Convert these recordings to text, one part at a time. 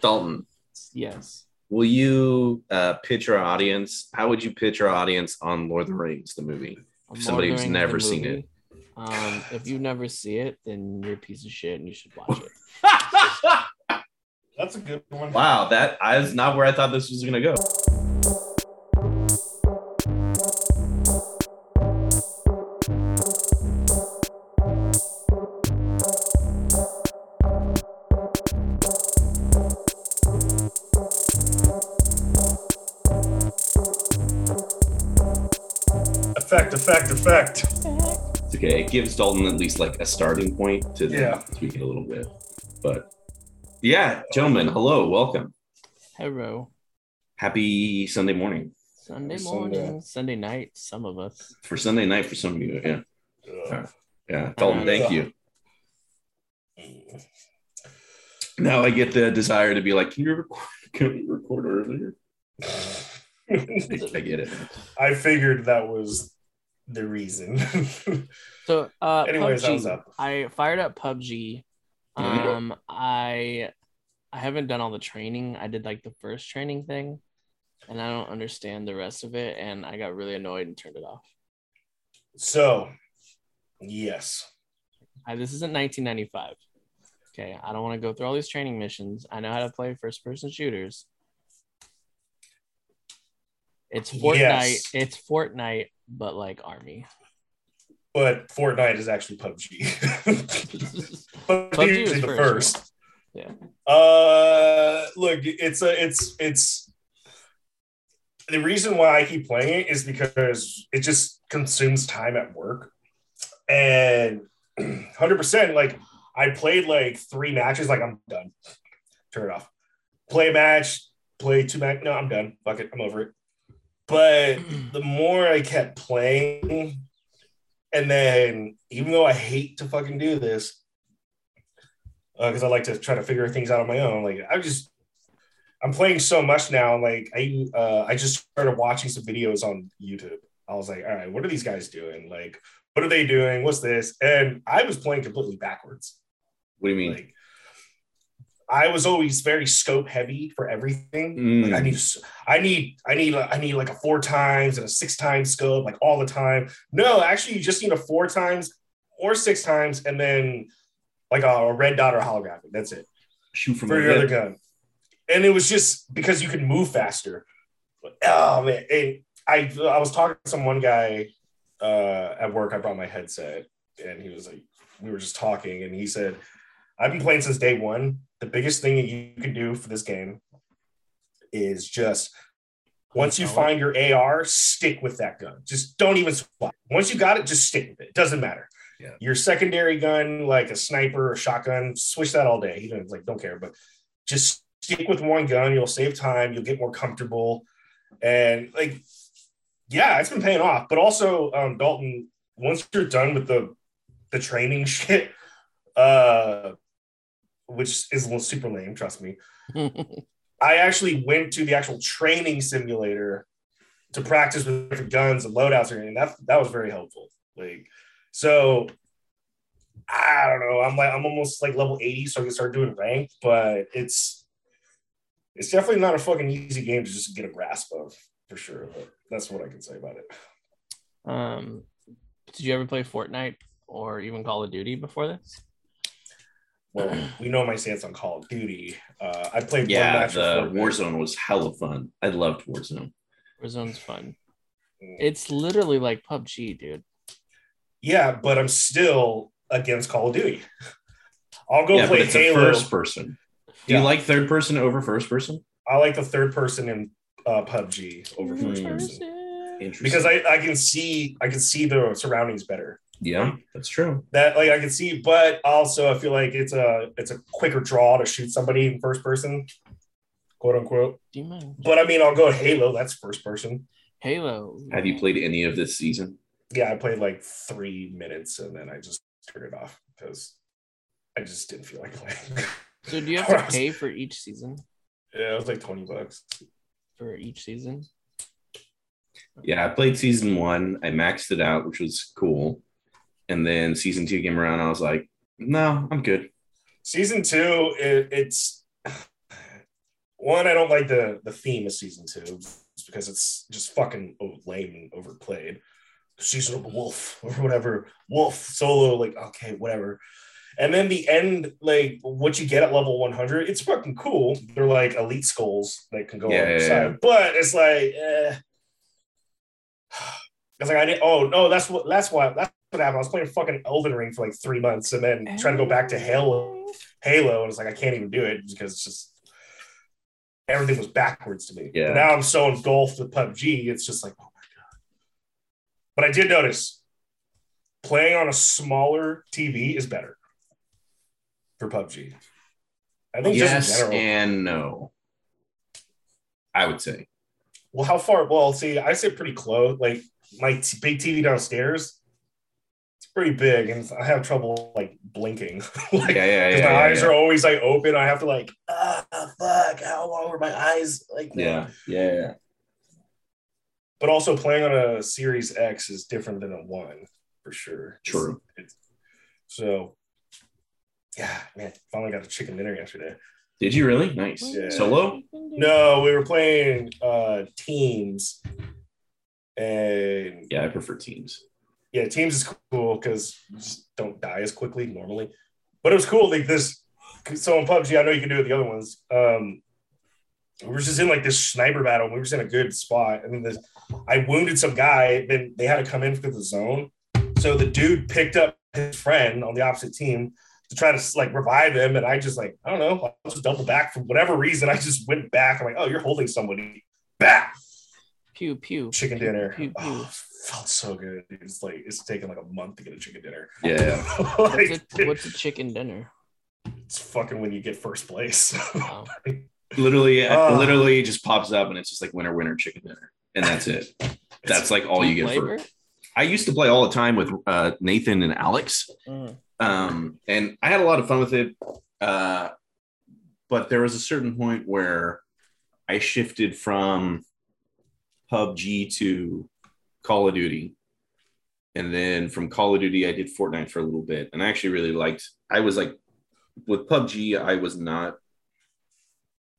Dalton, Yes. will you uh, pitch our audience? How would you pitch our audience on Lord of the Rings, the movie? Lord Somebody of who's never seen movie. Um, if you never see it, then you're a piece of shit and you should watch it. That's a good one. Wow, that I was not where I thought this was gonna go. Effect, effect. It's okay. It gives Dalton at least like a starting point to Yeah. tweak it a little bit. But yeah, gentlemen, hello, welcome. Hello. Happy Sunday morning. Sunday Sunday. morning, Sunday night, some of us. For Sunday night for some of you, yeah. Ugh. Uh, yeah. Dalton, uh, thank Ugh. you. Now I get the desire to be like, can you record, can we record earlier? I get it. I figured that was the reason. So, uh, Anyways, that PUBG. up. I fired up PUBG. Mhm. Um, I I haven't done all the training. I did like the first training thing, and I don't understand the rest of it. And I got really annoyed and turned it off. so, yes. I, this isn't 1995. Okay, I don't want to go through all these training missions. I know how to play first person shooters. It's Fortnite. Yes. It's Fortnite, but like army. But Fortnite is actually PUBG. PUBG usually was the first, first. Yeah. Uh, look, it's a, it's, it's. The reason why I keep playing it is because it just consumes time at work, and hundred percent. Like I played like three matches, like I'm done. Turn it off. Play a match, play two match. No, I'm done. Fuck it, I'm over it. But the more I kept playing, and then even though I hate to fucking do this, because I like to try to figure things out on my own, like I just I'm playing so much now. Like I uh, I just started watching some videos on YouTube. I was like, all right, what are these guys doing? Like, what are they doing? What's this? And I was playing completely backwards. What do you mean? Like, I was always very scope heavy for everything. Mm. Like I need, I need, I need, I need like a four times and a six times scope, like all the time. No, actually, you just need a four times or six times, and then like a red dot or holographic. That's it Shoot from for the your other gun. And it was just because you can move faster. But, oh man, I I was talking to some one guy uh, at work. I brought my headset, and he was like, we were just talking, and he said, "I've been playing since day one. The biggest thing that you can do for this game is just." Once you find your AR, stick with that gun. Just don't even swap. Once you got it, just stick with it. It doesn't matter. Yeah. Your secondary gun, like a sniper or shotgun, switch that all day. You doesn't like don't care, but just stick with one gun. You'll save time. You'll get more comfortable, and like, yeah, it's been paying off. But also, um, Dalton, once you're done with the the training shit, uh, which is a little super lame, trust me. I actually went to the actual training simulator to practice with different guns and loadouts, and that that was very helpful. Like, so I don't know. I'm like I'm almost like level 80, so I can start doing ranked, but it's it's definitely not a fucking easy game to just get a grasp of for sure. But that's what I can say about it. um, did you ever play Fortnite or even Call of Duty before this? Well, we know my stance on Call of Duty. Uh, I played one Yeah, match the. Warzone was hella fun. I loved Warzone. Warzone's fun. Mm. It's literally like PUBG, dude. Yeah, but I'm still against Call of Duty. I'll go yeah, play but it's a Halo. first person. Do Yeah. you like third person over first person? I like the third person in uh, PUBG over first person Interesting. because I, I can see I can see the surroundings better. Yeah, that's true. That like I can see, but also I feel like it's a it's a quicker draw to shoot somebody in first person, quote unquote. Do you mind? But I mean, I'll go Halo. That's first person. Halo. Have you played any of this season? Yeah, I played like three minutes and then I just turned it off because I just didn't feel like playing. So do you have to pay for each season? yeah, it was like twenty bucks. For each season? Yeah, I played season one. I maxed it out, which was cool. And then season two came around. I was like, no, I'm good. season two it, it's one, I don't like the the theme of season two just because it's just fucking lame and overplayed. Season of the wolf or whatever, wolf solo, like okay, whatever. And then the end, like what you get at level 100, it's fucking cool. They're like elite skulls that can go Yeah, on yeah, side, yeah. but it's like, eh. It's like I didn't. Oh no, that's what. That's why. That's what happened. I was playing fucking Elden Ring for like three months, and then trying to go back to Halo. Halo, and it's like I can't even do it because it's just everything was backwards to me. Yeah. But now I'm so engulfed with PUBG, it's just like, oh my god. But I did notice playing on a smaller TV is better for PUBG. I think just Yes and no. I would say. well, how far? Well, see, I sit pretty close. Like my t- big TV downstairs, pretty big, and I have trouble like blinking. like, Yeah, yeah, because yeah. my yeah, eyes yeah. are always like open. I have to like, ah, fuck, how long were my eyes like? Yeah, yeah, yeah. But also playing on a Series X is different than a one for sure. True. It's, it's- so, yeah, man, finally got a chicken dinner yesterday. Did you really? Nice. Yeah. Solo? No, we were playing uh teams, and Yeah, I prefer teams. Yeah, teams is cool because you just don't die as quickly normally. But it was cool. Like this, so in PUBG, I know you can do it the other ones. Um, we were just in like this sniper battle. We were just in a good spot, and then this, I wounded some guy. Then they had to come in for the zone. So the dude picked up his friend on the opposite team to try to like revive him, and I just like I don't know, I just double back for whatever reason. I just went back. I'm like, oh, you're holding somebody back. Pew pew. Chicken pew, dinner. Pew, pew. Oh, felt so good. It's like it's taken like a month to get a chicken dinner. Yeah. Like, What's, a, what's a chicken dinner? it's fucking when you get first place. Oh, Literally, Oh. literally just pops up and it's just like winner, winner, chicken dinner. And that's it. That's like all you get flavor? for I used to play all the time with uh, Nathan and Alex. Mm. Um, and I had a lot of fun with it. Uh, but there was a certain point where I shifted from PUBG to Call of Duty. And then from Call of Duty, I did Fortnite for a little bit. And I actually really liked, I was like, with PUBG, I was not,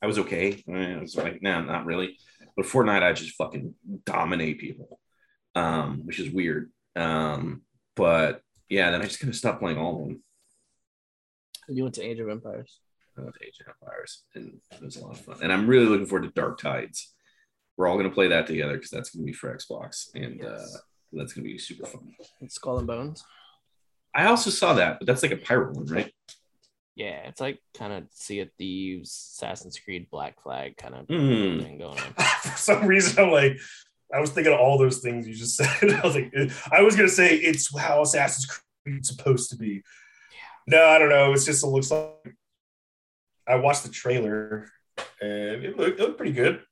I was okay. I was like, nah, not really. But Fortnite, I just fucking dominate people, um, which is weird. Um, but yeah, then I just kind of stopped playing all of them. You went to Age of Empires. I went to Age of Empires, and it was a lot of fun. And I'm really looking forward to Dark Tides. We're all going to play that together because that's going to be for Xbox, and uh, that's going to be super fun. It's Skull and Bones. I also saw that, but that's like a pirate one, right? Yeah, it's like kind of Sea of Thieves, Assassin's Creed, Black Flag kind of Mm. thing going on. For some reason, I'm like, I was thinking of all those things you just said. I was like, I was gonna say it's how Assassin's Creed is supposed to be. No, I don't know. It's just it looks like I watched the trailer and it looked, it looked pretty good.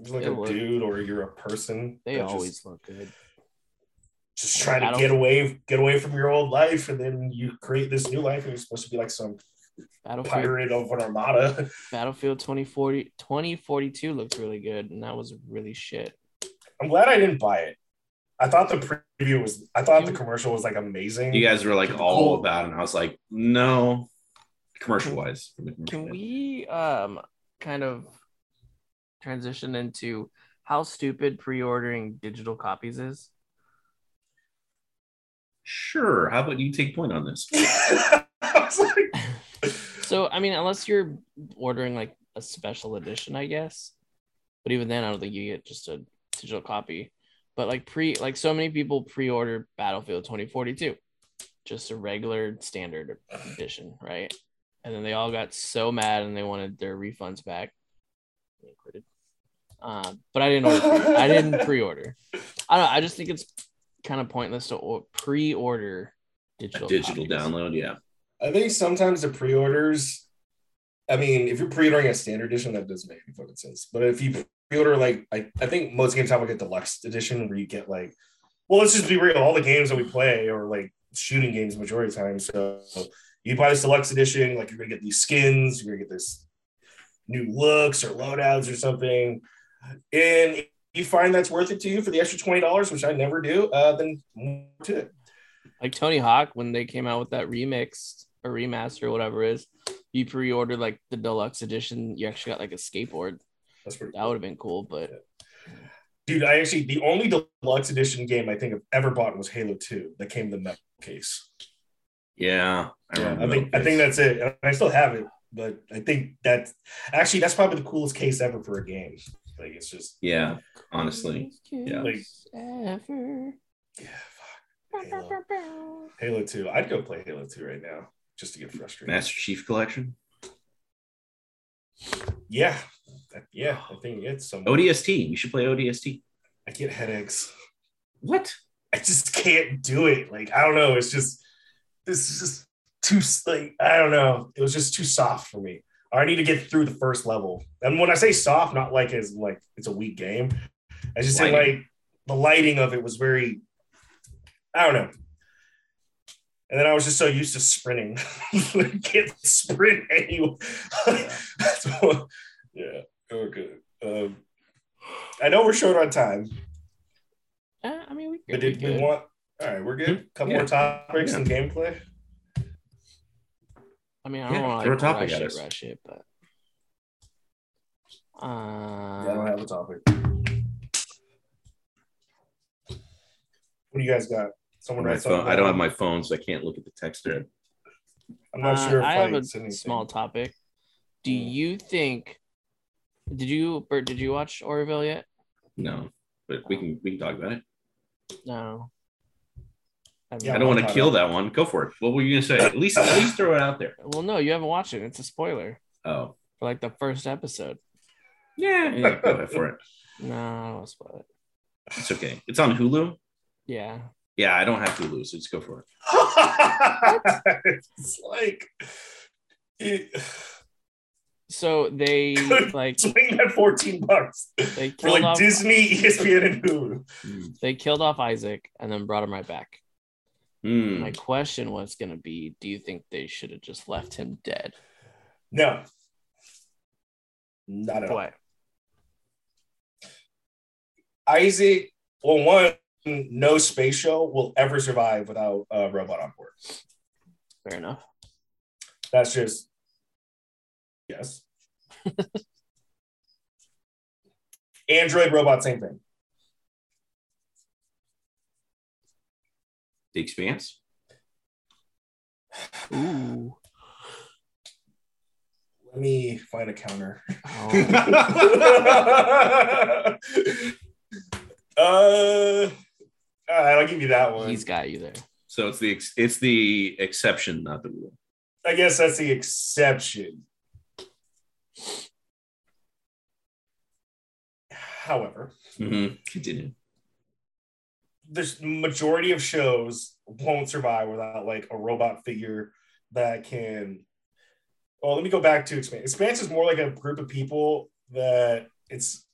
It's like It a looked- dude or you're a person. They that just- always look good. just trying to get away get away from your old life and then you create this new life and you're supposed to be like some Battlefield pirate of an armada Battlefield 2040 2042 looked really good, and that was really shit. i'm glad i didn't buy it i thought the preview was i thought the commercial was like amazing You guys were like all Cool. about, it, and I was like, no, commercial wise. Can we um kind of transition into how stupid pre-ordering digital copies is? Sure. How about you take point on this? I like, So I mean, unless you're ordering like a special edition, I guess. But even then, I don't think you get just a digital copy. But like pre, like so many people pre-order Battlefield 2042, just a regular standard edition, right? And then they all got so mad and they wanted their refunds back. They quitted. Uh, but I didn't order. I didn't pre-order. I don't. I just think it's kind of pointless to or- pre-order digital Digital copies. download, yeah. i think sometimes the pre-orders i mean if you're pre-ordering a standard edition that doesn't make any fucking sense but if you pre-order like i, I think most games have like a deluxe edition where you get like well let's just be real all the games that we play are like shooting games majority of the time so you buy this deluxe edition like you're gonna get these skins you're gonna get this new looks or loadouts or something and you find that's worth it to you for the extra $20 which i never do uh then more to it like Tony Hawk when they came out with that remix or remaster or whatever it is you pre-ordered like the deluxe edition, you actually got like a skateboard. That's pretty. That would have been cool, but Dude, I actually the only deluxe edition game I think I've ever bought was Halo Two. That came in the metal case. Yeah, I Yeah. I think I think that's it. And I still have it, but I think that actually that's probably the coolest case ever for a game. Like it's just Yeah, honestly. Yeah. Like- ever. yeah, fuck. Halo. Halo Two. I'd go play Halo Two right now just to get frustrated. Master Chief Collection. Yeah, yeah. I think it's some. ODST. You should play ODST. I get headaches. What? I just can't do it. Like I don't know. It's just this is just too like I don't know. It was just too soft for me. I need to get through the first level. And when I say soft, not like as like it's a weak game. I just say like the lighting of it was very. I don't know. And then I was just so used to sprinting. I can't sprint anyway. That's what, yeah. Okay. Um, I know we're short on time, Uh, I mean, we could. but did we could. want? All right, we're good. A couple Yeah. more topics Yeah. and gameplay. I mean, I Yeah, don't want throw a to topic rush it, rush it, but. Yeah, I don't Uh, have a topic. What do you guys got? Someone My write phone. I don't have my phone, so I can't look at the text thread. I'm not uh, sure if I I, have a anything. small topic. Do Mm. you think? Did you, Bert? Did you watch Orville yet? No, but we can we can talk about it. No. Yeah, I don't want to kill that one. Go for it. What were you gonna say? At least at least throw it out there. Well, no, you haven't watched it. It's a spoiler Oh, for like the first episode. yeah, yeah. Go ahead for it. No, I don't want to spoil it. It's okay. It's on Hulu. Yeah. Yeah, I don't have Hulu, so just go for it. it's like it, So they like swing that 14 bucks they for like off Disney, ESPN, and Hulu. they killed off Isaac and then brought him right back. Hmm. My question was gonna be, do you think they should have just left him dead? No, not at all. What? Isaac, well, one, no space show will ever survive without a robot on board. Fair enough. That's just yes. Android robot, same thing. The Expanse. Ooh. Let me find a counter. Oh, uh, all right, I'll give you that one. he's got you there. So it's the ex- it's the exception, not the rule. I guess that's the exception. However, Mm-hmm. Continue. This majority of shows won't survive without like a robot figure that can. Well, let me go back to Expanse. Expanse is more like a group of people that it's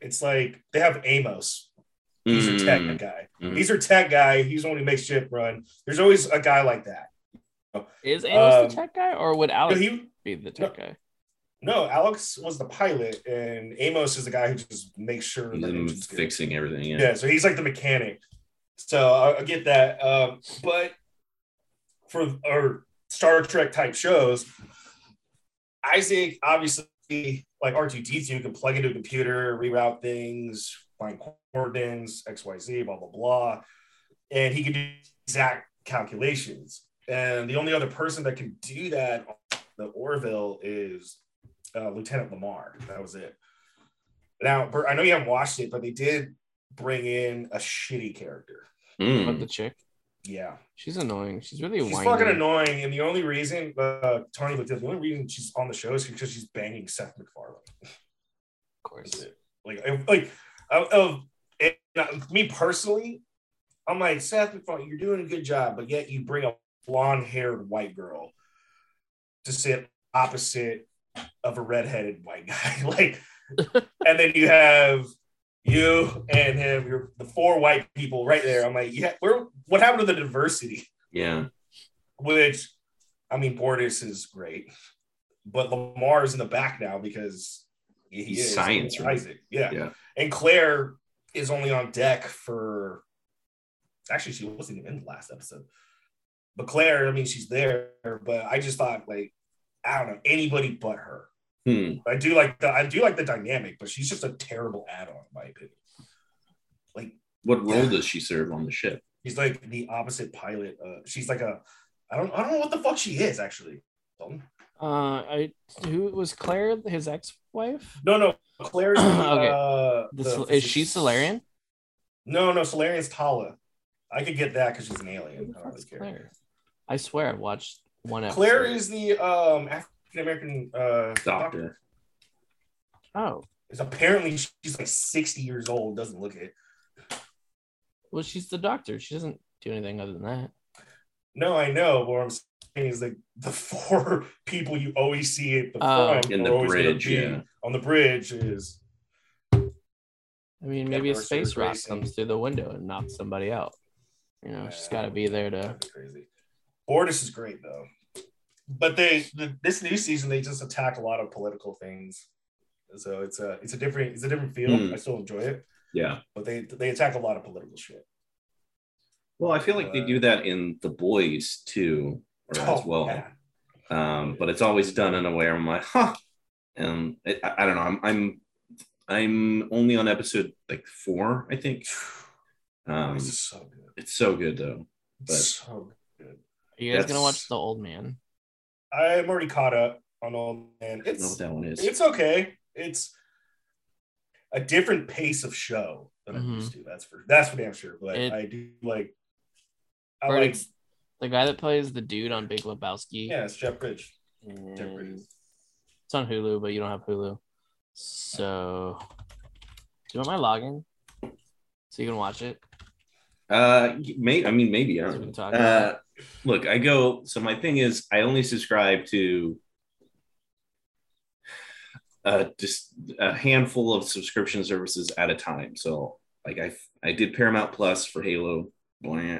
it's like they have Amos. He's a tech Mm, guy. mhm. He's a tech guy. He's the one who makes shit run. There's always a guy like that. Is Amos Um, the tech guy, or would Alex he be the tech guy? No, Alex was the pilot, and Amos is the guy who just makes sure He's the in good. fixing everything. Yeah. Yeah, so he's like the mechanic. So I, I get that. Um, but for our Star Trek type shows, Isaac obviously like R2D2 can plug into a computer, reroute things, find coordinates, XYZ, blah, blah, blah. And he can do exact calculations. And the only other person that can do that on the Orville is uh, Lieutenant Lamar. That was it. Now, Bert, I know you haven't watched it, but they did bring in a shitty character. Mm. But the chick, Yeah, she's annoying. She's really she's whiny. fucking annoying, and the only reason uh, Tony looked at the only reason she's on the show is because she's banging Seth MacFarlane. Of course. it. Like, like, of, of and, uh, me personally, I'm like Seth MacFarlane, you're doing a good job, but yet you bring a blonde-haired white girl to sit opposite of a redheaded white guy, like, and then you have you and him, you're the four white people right there. I'm like, yeah, where? What happened to the diversity? Yeah. Which, I mean, Bortus is great, but Lamar is in the back now because he He's is science, right? Isaac, yeah. Yeah. And Claire is only on deck for. Actually, she wasn't even in the last episode. But Claire, I mean, she's there. But I just thought, like, I don't know anybody but her. Hmm. I do like the I do like the dynamic, but she's just a terrible add-on, in my opinion. Like What role Yeah. does she serve on the ship? she's like the opposite pilot. Uh, she's like a I don't I don't know what the fuck she is actually. Dalton? Uh, I who was Claire his ex-wife? No, no, Claire's the, Okay. uh, The, the- is she Solarian? No, no, Solarian's Talla. I could get that because she's an alien. I don't really care. Claire? I swear I watched one episode. Claire is the um African American uh Doctor. oh, Is apparently she's like 60 years old, doesn't look it. well, she's the doctor. She doesn't do anything other than that. No, I know, but what I'm saying is like the four people you always see at the Oh. front In the bridge, yeah. on the bridge is I mean, maybe a space Surge rock Racing. comes through the window and knocks somebody out. You know, she's got to be there to. That'd be crazy. Bortus is great though. But they the, this new season they just attack a lot of political things. So it's a it's a different it's a different feel. Hmm. I still enjoy it, Yeah. but they they attack a lot of political shit. Well, I feel like they do that in The Boys too, or as Oh, well. yeah. Um, but it's always done in a way where I'm like, huh. And it, I, I don't know. I'm I'm I'm only on episode like four, I think. Um, is so good. it's so good though. But so good. Are you guys gonna watch The Old Man? I'm already caught up on all and I don't know it's what that one is. it's okay. It's a different pace of show than I'm Mhm. used to. That's for that's for damn sure. But It- I do like I like it's the guy that plays the dude on Big Lebowski. yeah, it's Jeff Bridge. and Jeff Bridges. It's on Hulu, but you don't have Hulu. So, do you want my login so you can watch it? Uh, may I mean maybe I So don't can know. Uh, about look, I go. So my thing is, I only subscribe to uh just a handful of subscription services at a time. So like I I did Paramount Plus for Halo, blah,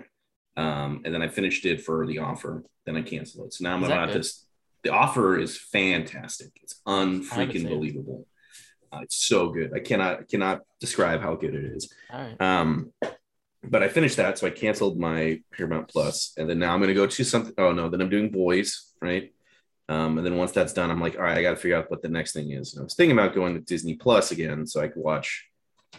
um, and then I finished it for the offer. Then I canceled it. So now I'm about good? this. The offer is fantastic. It's unfreaking seen it. believable. Uh, it's so good. I cannot cannot describe how good it is. All right. Um, but I finished that, so I canceled my Paramount Plus, and then now I'm going to go to something. Oh no, then I'm doing Boys, right? Um, and then once that's done, I'm like, all right, I got to figure out what the next thing is. And I was thinking about going to Disney Plus again, so I could watch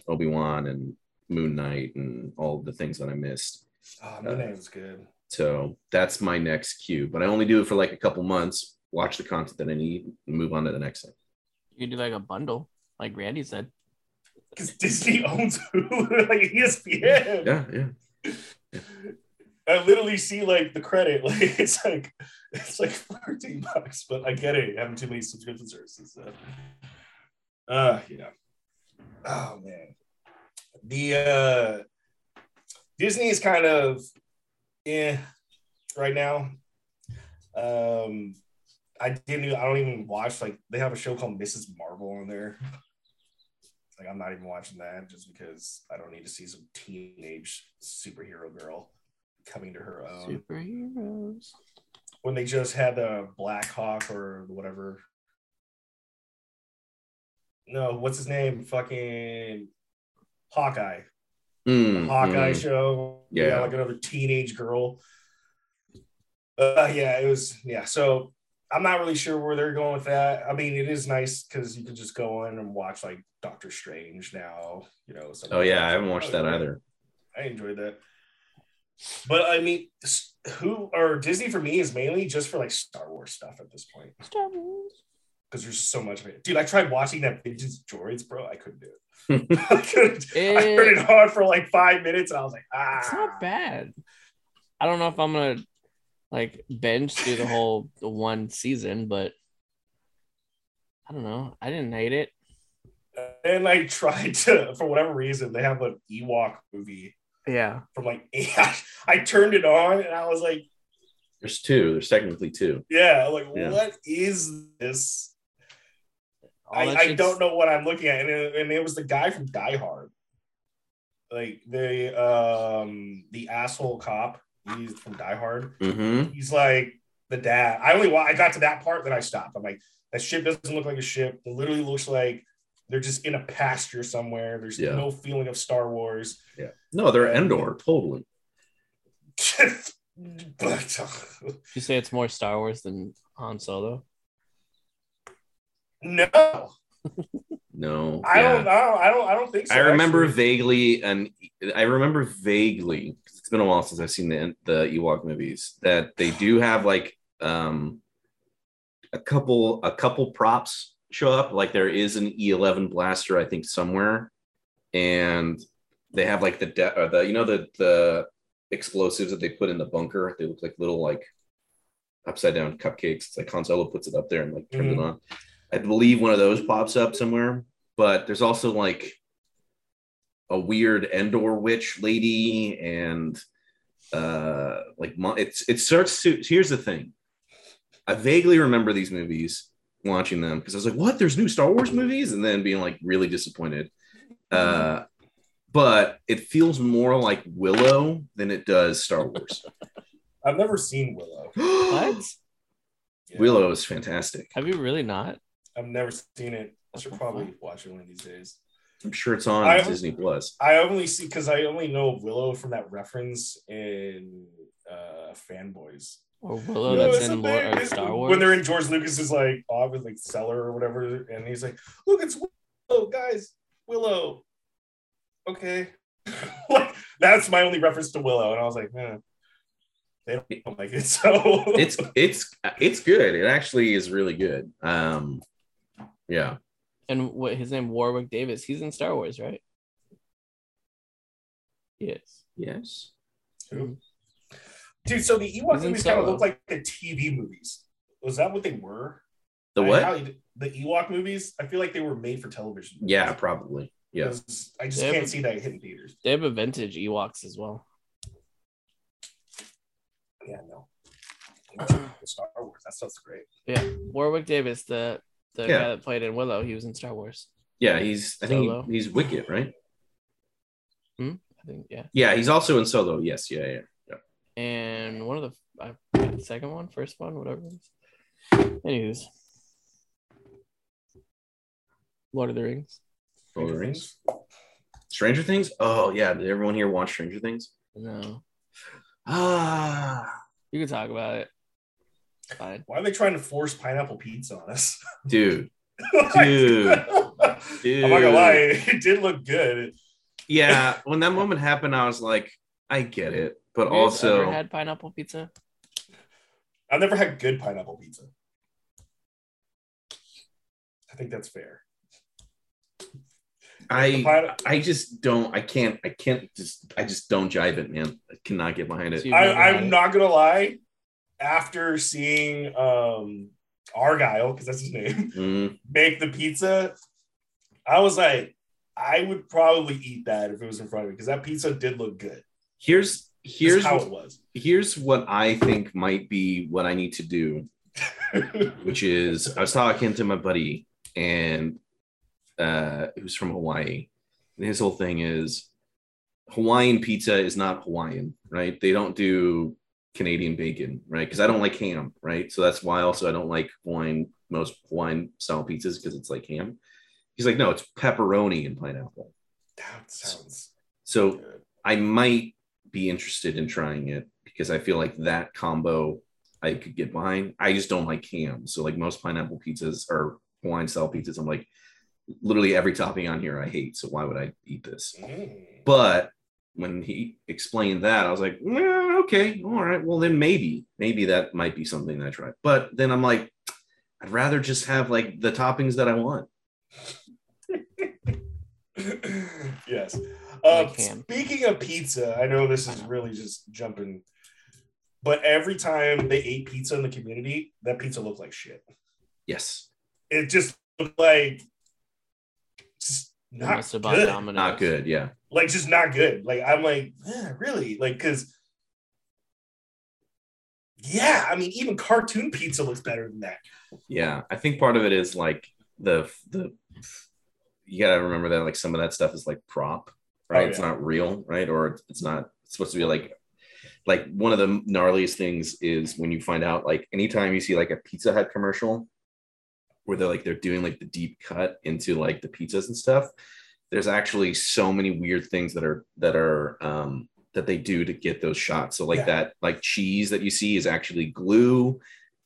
Obi Wan and Moon Knight and all the things that I missed. Oh, my name is good. So that's my next cue. But I only do it for like a couple months, watch the content that I need, and move on to the next thing. You could do like a bundle, like Randy said. Because Disney owns Hulu, like ESPN. Yeah, yeah. I literally see like the credit, like it's like it's like 14 bucks, but I get it, having too many subscription services. So. Uh yeah. Oh man. The uh Disney is kind of yeah right now. Um I didn't even, I don't even watch like they have a show called Mrs. Marvel on there. Like I'm not even watching that just because I don't need to see some teenage superhero girl coming to her own. Superheroes. When they just had the Black Hawk or whatever. No, what's his name? Fucking Hawkeye. Mm, Hawkeye mm. show. Yeah. like another teenage girl. Uh, yeah, it was. Yeah, so I'm not really sure where they're going with that. I mean, it is nice because you can just go in and watch like Doctor Strange now. You know. Oh yeah, like I haven't watched that either. I enjoyed that. But I mean, who or Disney for me is mainly just for like Star Wars stuff at this point Star Wars. because there's so much of it. Dude, I tried watching that Vintage Droids, bro. I couldn't do it. I couldn't. I Eh. turned it on for like five minutes and I was like, ah. It's not bad. I don't know if I'm gonna like binge through the whole the one season, but I don't know. I didn't hate it. And I tried to, for whatever reason, they have an Ewok movie Yeah. from like, I turned it on and I was like, There's two. There's technically two. yeah, like, Yeah. what is this? I, I don't know what I'm looking at. And it, and it was the guy from Die Hard. Like the um the asshole cop. He's from Die Hard. Mm-hmm. He's like the dad. I only I got to that part, then I stopped. I'm like, that ship doesn't look like a ship. It literally looks like they're just in a pasture somewhere. There's Yeah. no feeling of Star Wars. Yeah. No, they're Endor. Totally. but You say it's more Star Wars than Han Solo. No, No, I yeah. don't. I don't. I don't. I don't think so. I remember actually. vaguely, and I remember vaguely. It's been a while since I've seen the the Ewok movies. That they do have like um a couple a couple props show up. Like there is an E11 blaster, I think, somewhere, and they have like the de- or the you know the the explosives that they put in the bunker. They look like little like upside down cupcakes. It's like Han Solo puts it up there and like turns Mhm. it on. I believe one of those pops up somewhere, but there's also like a weird Endor witch lady and uh like it's it starts to here's the thing. I vaguely remember these movies watching them because I was like, what? There's new Star Wars movies? And then being like really disappointed. Uh but it feels more like Willow than it does Star Wars. I've never seen Willow. What? Yeah. Willow is fantastic. Have you really not? I've never seen it. I should probably watch it one of these days. I'm sure it's on I- Disney Plus. I only see because I only know Willow from that reference in uh Fanboys. Or Willow No, that's in a Lord thing. or Star Wars? When they're in George Lucas's like office, like cellar or whatever, and he's like, "Look, it's Willow, guys, Willow." Okay, like that's my only reference to Willow, and I was like, eh, they don't like it, so It's it's it's good. It actually is really good. Um yeah. And what his name Warwick Davis. He's in Star Wars, right? Yes. Yes. Mm-hmm. dude. So the Ewok He's movies kind of look like the TV movies. Was that what they were? The what? how you- the Ewok movies. I feel like they were made for television. Yeah, probably. Yeah. I just They can't see that hitting theaters. They have a vintage Ewoks as well. Yeah, no. Star Wars. That stuff's great. Yeah. Warwick Davis, the the Yeah. guy that played in Willow, he was in Star Wars. Yeah, he's I think Solo. he, he's Wicket, right? Hmm? I think, yeah. Yeah, he's also in Solo. Yes, yeah, yeah. yeah. And one of the the second one, first one, whatever it is. Anyways. Lord of the Rings. Lord of the Rings. Stranger Things? Oh yeah, did everyone here watch Stranger Things? No. Ah You can talk about it. Fine. Why are they trying to force pineapple pizza on us? dude. Like- Dude. I'm not gonna lie, it did look good. Yeah, when that moment happened, I was like, I get it. But Have you also ever had pineapple pizza? I've never had good pineapple pizza. I think that's fair. I pine- I just don't I can't I can't just I just don't jive it, man. I cannot get behind it. So I, I'm it? not gonna lie. After seeing um Argyle, because that's his name, Mm, make the pizza, I was like, I would probably eat that if it was in front of me because that pizza did look good. here's Here's how what, it was. here's what I think might be what I need to do, which is I was talking to my buddy and uh who's from Hawaii. And his whole thing is Hawaiian pizza is not Hawaiian, right? They don't do Canadian bacon, right? Because I don't like ham, right? So that's why also I don't like Hawaiian most Hawaiian style pizzas because it's like ham. He's like, no, it's pepperoni and pineapple. that sounds So good. I might be interested in trying it because I feel like that combo I could get behind. I just don't like ham. So like most pineapple pizzas or Hawaiian style pizzas, I'm like literally every topping on here I hate. So why would I eat this? Mm. But when he explained that, I was like, "Yeah, okay, all right. Well, then maybe, maybe that might be something I try. But then I'm like, I'd rather just have like the toppings that I want. yes. Like Um, speaking of pizza, I know this is really just jumping, but every time they ate pizza in the community, that pizza looked like shit. Yes, It just looked like just not must have bought good. Domino's. not good. Yeah. Like just not good. Like I'm like, yeah, really? Like because yeah, I mean, even cartoon pizza looks better than that. Yeah, I think part of it is like the the you gotta remember that like some of that stuff is like prop, right? Oh, It's not real, right? Or it's- it's not it's supposed to be like like one of the gnarliest things is when you find out like anytime you see like a Pizza Hut commercial where they're like they're doing like the deep cut into like the pizzas and stuff. There's actually so many weird things that are that are um that they do to get those shots. So like Yeah. that like cheese that you see is actually glue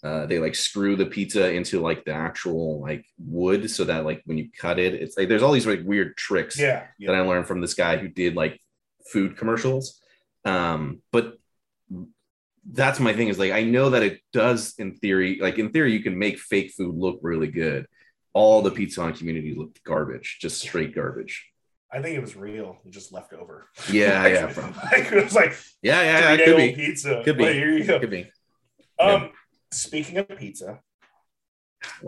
Uh, they like screw the pizza into like the actual like wood so that like when you cut it, it's like there's all these like weird tricks Yeah. that I learned from this guy who did like food commercials. Um, but that's my thing is like I know that it does in theory, like in theory, you can make fake food look really good. All the pizza on community looked garbage, just straight garbage. I think it was real and just left over. Yeah, like, yeah, bro. Like, it was like yeah, yeah, yeah. It could be, pizza. Could be. Like, here you go. could be. Um, speaking of pizza,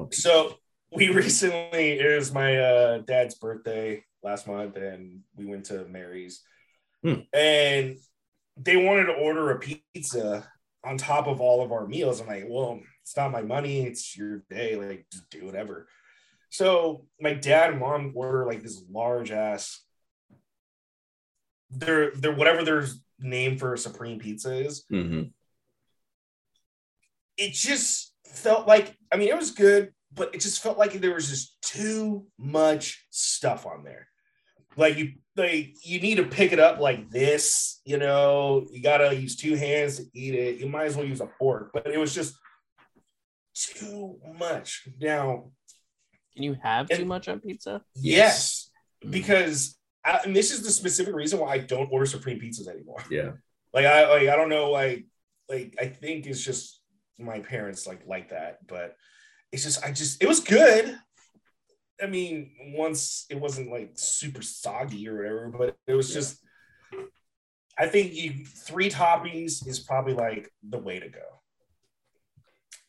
piece. so we recently it was my uh, dad's birthday last month, and we went to Mary's, Hmm. and they wanted to order a pizza on top of all of our meals. I'm like, well, it's not my money; it's your day. Like, just do whatever. So my dad and mom order like this large ass. They're they're whatever their name for supreme pizza is Mhm. it just felt like I mean it was good, but it just felt like there was just too much stuff on there. Like you like you need to pick it up like this, you know, you gotta use two hands to eat it. You might as well use a fork, but it was just too much. Now, Can you have too much on pizza? yes, because I, and this is the specific reason why I don't order supreme pizzas anymore. Yeah. like I like I don't know like like I think it's just my parents like like that, but it's just I just it was good. I mean, once it wasn't like super soggy or whatever, but it was just I think you three toppings is probably like the way to go.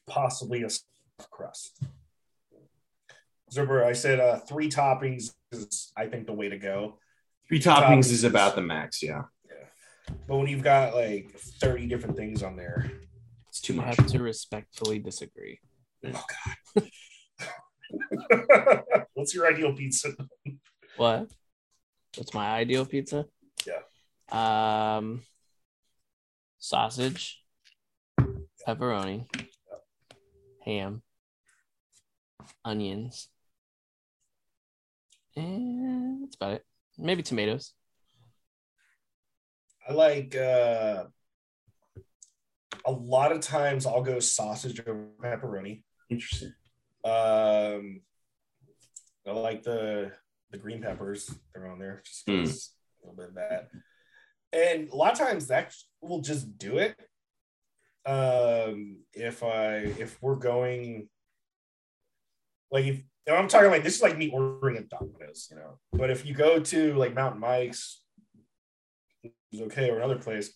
Possibly a stuffed crust. Zerber, I said uh, three toppings is I think the way to go. Three toppings Toppings. is about the max. Yeah. But when you've got like 30 different things on there, It's too I much. have to respectfully disagree. Oh, God. What's your ideal pizza? What? What's my ideal pizza? Yeah. Um, sausage, pepperoni, ham, onions, and that's about it. Maybe tomatoes. I like uh a lot of times I'll go sausage over pepperoni. Interesting. Um I like the the green peppers they're on there just 'cause a little bit of that. And a lot of times that will just do it. Um if I if we're going like if I'm talking like this is like me ordering at Domino's, you know. But if you go to like Mountain Mike's, is okay, or another place,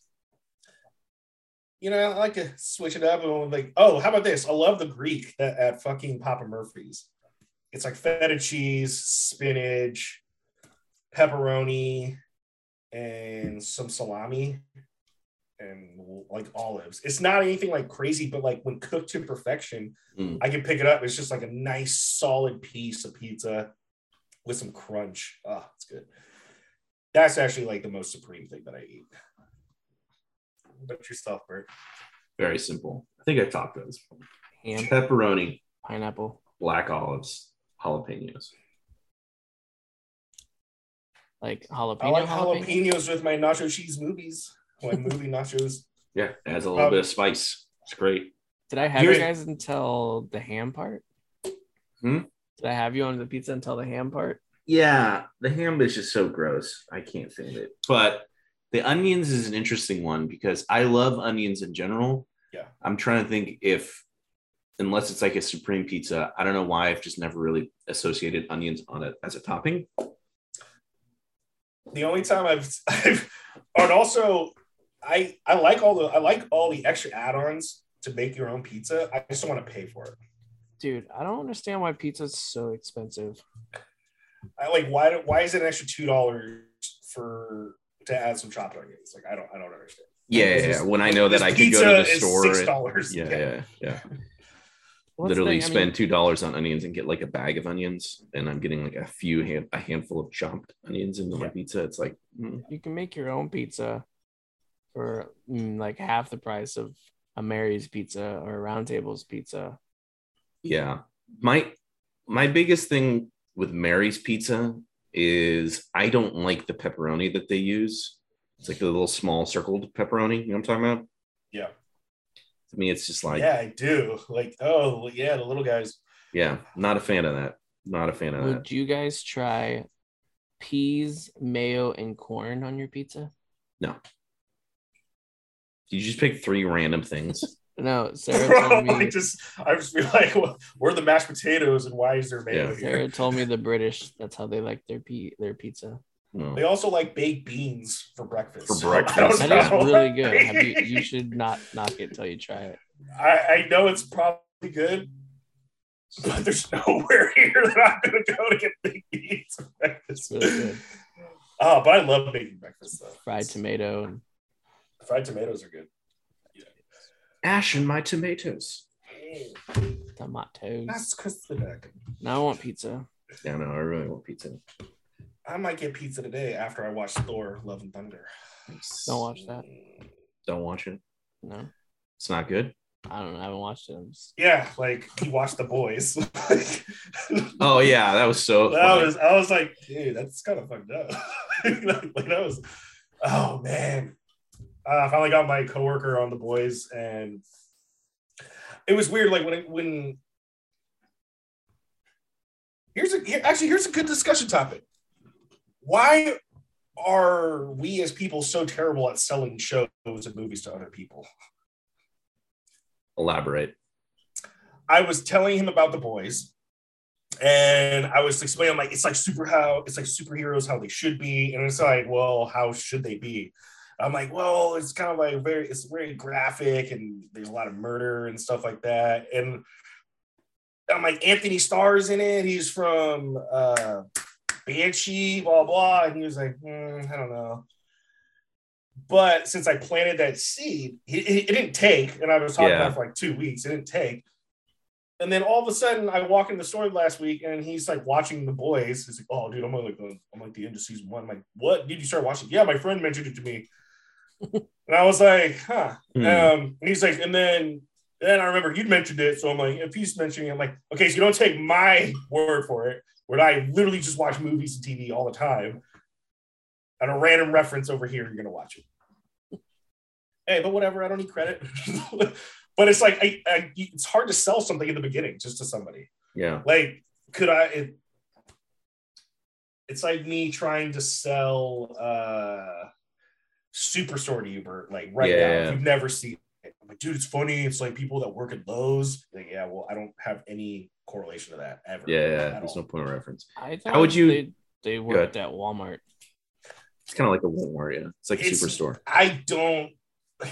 you know, I like to switch it up and like, oh, how about this? I love the Greek that at fucking Papa Murphy's. It's like feta cheese, spinach, pepperoni, and some salami and like olives. It's not anything like crazy, but like when cooked to perfection, Mm. I can pick it up. It's just like a nice solid piece of pizza with some crunch. Oh, it's good. That's actually like the most supreme thing that I eat. But yourself, Bert. Very simple. I think I talked about this. before. Ham, Pepperoni, pineapple, black olives, jalapenos. like jalapeno. I like jalapeno. jalapenos with my nacho cheese movies. My movie nachos. Yeah, it adds a little Um, bit of spice. It's great. Did I have Here's- you guys until the ham part? Hmm? Did I have you on the pizza until the ham part? Yeah, the ham is just so gross. I can't stand it. But the onions is an interesting one because I love onions in general. Yeah. I'm trying to think if, unless it's like a supreme pizza, I don't know why I've just never really associated onions on it as a topping. The only time I've, I've and also I I like all the I like all the extra add-ons to make your own pizza. I just don't want to pay for it. Dude, I don't understand why pizza's so expensive. I like why why is it an extra two dollars for to add some chopped onions? Like I don't I don't understand. Yeah, yeah, yeah. When I know that I could go to the store. Six and- dollars. yeah, yeah, yeah. What's Literally the- I mean, spend two dollars on onions and get like a bag of onions, and I'm getting like a few hand, a handful of chopped onions into my Yeah. pizza. It's like, mm, you can make your own pizza for mm, like half the price of a Mary's pizza or a Round Table's pizza. yeah. My my biggest thing with Mary's pizza is I don't like the pepperoni that they use. It's like the little small circled pepperoni. You know what I'm talking about? Yeah. To me, it's just like, yeah, yeah, I do. Like, oh yeah, the little guys. Yeah, not a fan of that. Not a fan of that. Would you guys try peas, mayo, and corn on your pizza? Did you just pick three random things? No, Sarah Bro, told I me. just I just feel like well, where are the mashed potatoes and why is there mayo Yeah. here? Sarah told me the British. That's how they like their pe- their pizza. No. They also like baked beans for breakfast. For breakfast. That is really good. Have you, you should not knock it till you try it. I, I know it's probably good, but there's nowhere here that I'm gonna go to get baked beans for It's really good. Oh, but I love making breakfast though. Fried tomato and Fried tomatoes are good. Ash and my tomatoes. tomatoes. That's crispy duck. Now I want pizza. Yeah, no, I really want pizza. I might get pizza today after I watch Thor: Love and Thunder. Don't watch that. Don't watch it. No, It's not good. I don't know. I haven't watched it. Just- Yeah, like you watched The Boys. Oh yeah, that was so. funny. was I was like, dude, that's kind of fucked up. like, like, that was, oh man. Uh, I finally got my coworker on The Boys, and it was weird. Like when it, when here's a here, actually here's a good discussion topic. Why are we as people so terrible at selling shows and movies to other people? Elaborate. I was telling him about the boys, and I was explaining like it's like super how it's like superheroes how they should be, and it's like, well, how should they be? I'm like, well, it's kind of like very it's very graphic, and there's a lot of murder and stuff like that, and I'm like, Anthony Starr's in it. He's from uh, Banshee, blah blah, and he was like, hmm, I don't know. But since I planted that seed, it, it, didn't take, and I was talking Yeah. about for like two weeks. It didn't take. And then all of a sudden, I walk in the store last week, and he's like watching the boys. He's like, "Oh, dude, I'm like, I'm like the end of season one." I'm like, "What? Did you start watching?" Yeah, my friend mentioned it to me, and I was like, "Huh." Hmm. Um, and he's like, and then then I remember you'd mentioned it, so I'm like, if he's mentioning, it, I'm like, okay, so you don't take my word for it. Where I literally just watch movies and TV all the time, and a random reference over here, you're gonna watch it. Hey, but whatever, I don't need credit. but it's like I, I, it's hard to sell something in the beginning just to somebody. Yeah. Like, could I? It, it's like me trying to sell uh Superstore to you, Bert. Like right now, if you've never seen it, I'm like, dude, it's funny. It's like people that work at Lowe's. Like, yeah, well, I don't have any correlation to that ever. Yeah. yeah. There's all. no point of reference. I How would you- They, they worked at Walmart. It's kind of like a Walmart. Yeah. It's like a It's- superstore. I don't.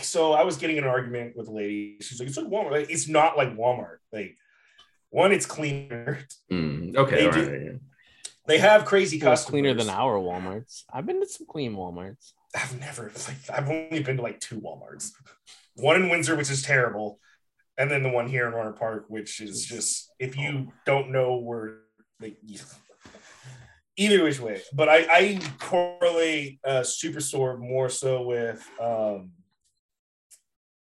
So I was getting in an argument with a lady. She's like, "It's like Walmart. Like, it's not like Walmart. Like, one, it's cleaner. Mm, okay. They all do- right. yeah. They have crazy Well, it's customers. cleaner than our Walmarts. I've been to some clean Walmarts. I've never. Like, I've only been to like two WalMarts. One in Windsor, which is terrible, and then the one here in Warner Park, which is just if you don't know where. Like, either which way, but I, I correlate uh, Superstore more so with um,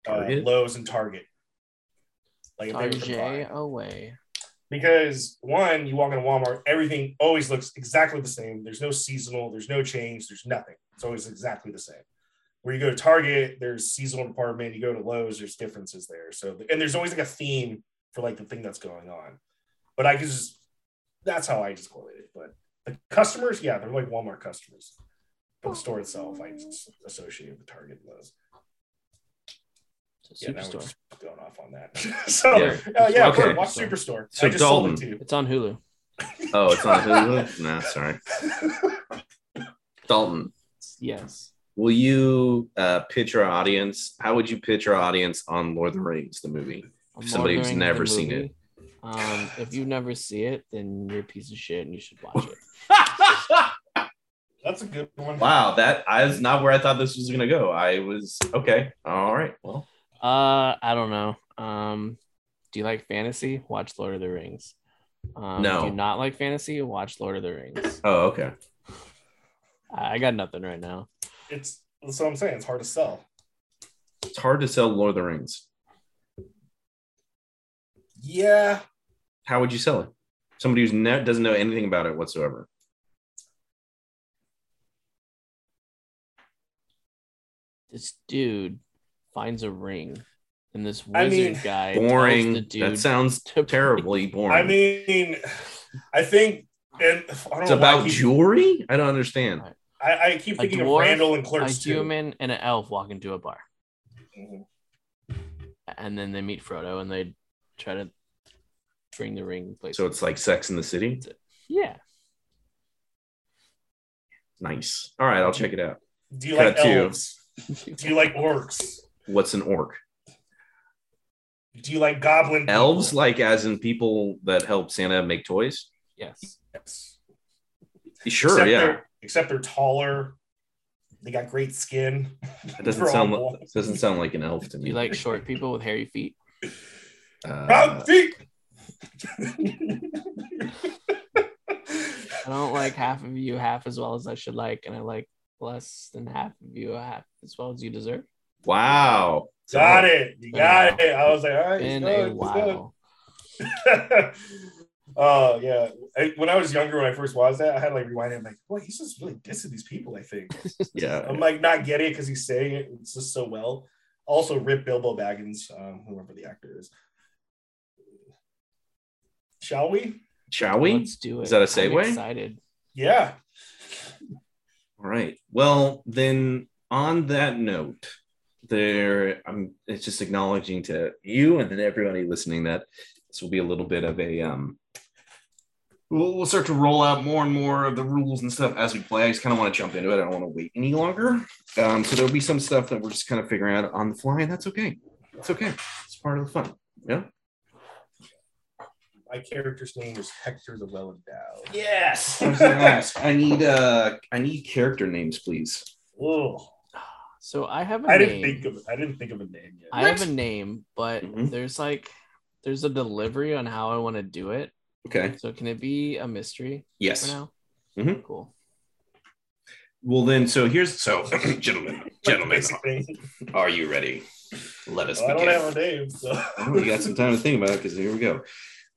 uh, Lowe's and Target. Like if they were Target combined. away. because one, you walk into Walmart, everything always looks exactly the same. There's no seasonal, there's no change, there's nothing. It's always exactly the same. Where you go to Target, there's seasonal department. You go to Lowe's, there's differences there. So and there's always like a theme for like the thing that's going on. But I can just that's how I just correlate it. But the customers, yeah, they're like Walmart customers. But the store itself, I just associate with Target and Lowe's. It's Yeah, now we're superstore. just going off on that. so Yeah. uh, yeah, Okay. watch Superstore. So I just sold it Dalton. to you. It's on Hulu. Oh, it's on Hulu. nah, sorry. Dalton, Yes. will you uh, pitch our audience? How would you pitch our audience on Lord of the Rings, the movie? I'm Somebody who's never the seen it. Um, if you never see it, then you're a piece of shit and you should watch it. That's a good one. Wow, that is not where I thought this was gonna go. I was okay. All right. Well, Uh, I don't know. Um, do you like fantasy? Watch Lord of the Rings. Um, No. Do you not like fantasy? Watch Lord of the Rings. oh, okay. I I got nothing right now. It's that's what I'm saying. It's hard to sell. It's hard to sell Lord of the Rings. Yeah, How would you sell it? Somebody who's ne- doesn't know anything about it whatsoever. This dude finds a ring and this I wizard mean, guy tells Boring. the dude That sounds to- terribly boring. I mean, I think, and I don't it's know about keep- jewelry. I don't understand. I, I keep A thinking of Randall and a too. human and an elf walk into a bar, Mhm. and then they meet Frodo, and they try to bring the ring. Place. So it's like Sex in the City. yeah, Nice. All right, I'll check it out. Do you Cut like two. elves? Do you like orcs? What's an orc? Do you like goblin? people? Elves, like as in people that help Santa make toys. yes. Yes. Sure, except yeah. They're, except they're taller. They got great skin. That doesn't sound all li- doesn't sound like an elf to Do me. you like short people with hairy feet? Uh, Round feet. I don't like half of you half as well as I should like, and I like less than half of you half as well as you deserve. wow. got it. You got it. I was like, all right. In a while. good. Oh yeah. I, when I was younger, when I first watched that, I had to like rewind it. I'm like, boy, he's just really dissing these people. I think Yeah. I'm like not getting it because he's saying it. It's just so well. Also, Rip Bilbo Baggins, um, whoever the actor is. Shall we? Shall we? Let's do it. Is that a I'm segue? excited. Yeah. All right. Well, then on that note, there I'm it's just acknowledging to you and then everybody listening that this will be a little bit of a um we'll, we'll start to roll out more and more of the rules and stuff as we play. I just kind of want to jump into it. I don't want to wait any longer. Um, so there'll be some stuff that we're just kind of figuring out on the fly, and that's okay. It's okay. It's part of the fun. Yeah. My character's name is Hector the Well Endowed. Yes. I ask. I need uh I need character names, please. Oh, So I have a I name. didn't think of I didn't think of a name yet. I have a name, but Mhm. there's like there's a delivery on how I want to do it. Okay. So can it be a mystery for Yes. now? Mhm. Cool. Well then, so here's so gentlemen, gentlemen, are you ready? Let us Well, I begin. don't have a name, so Oh, you got some time to think about it because here we go.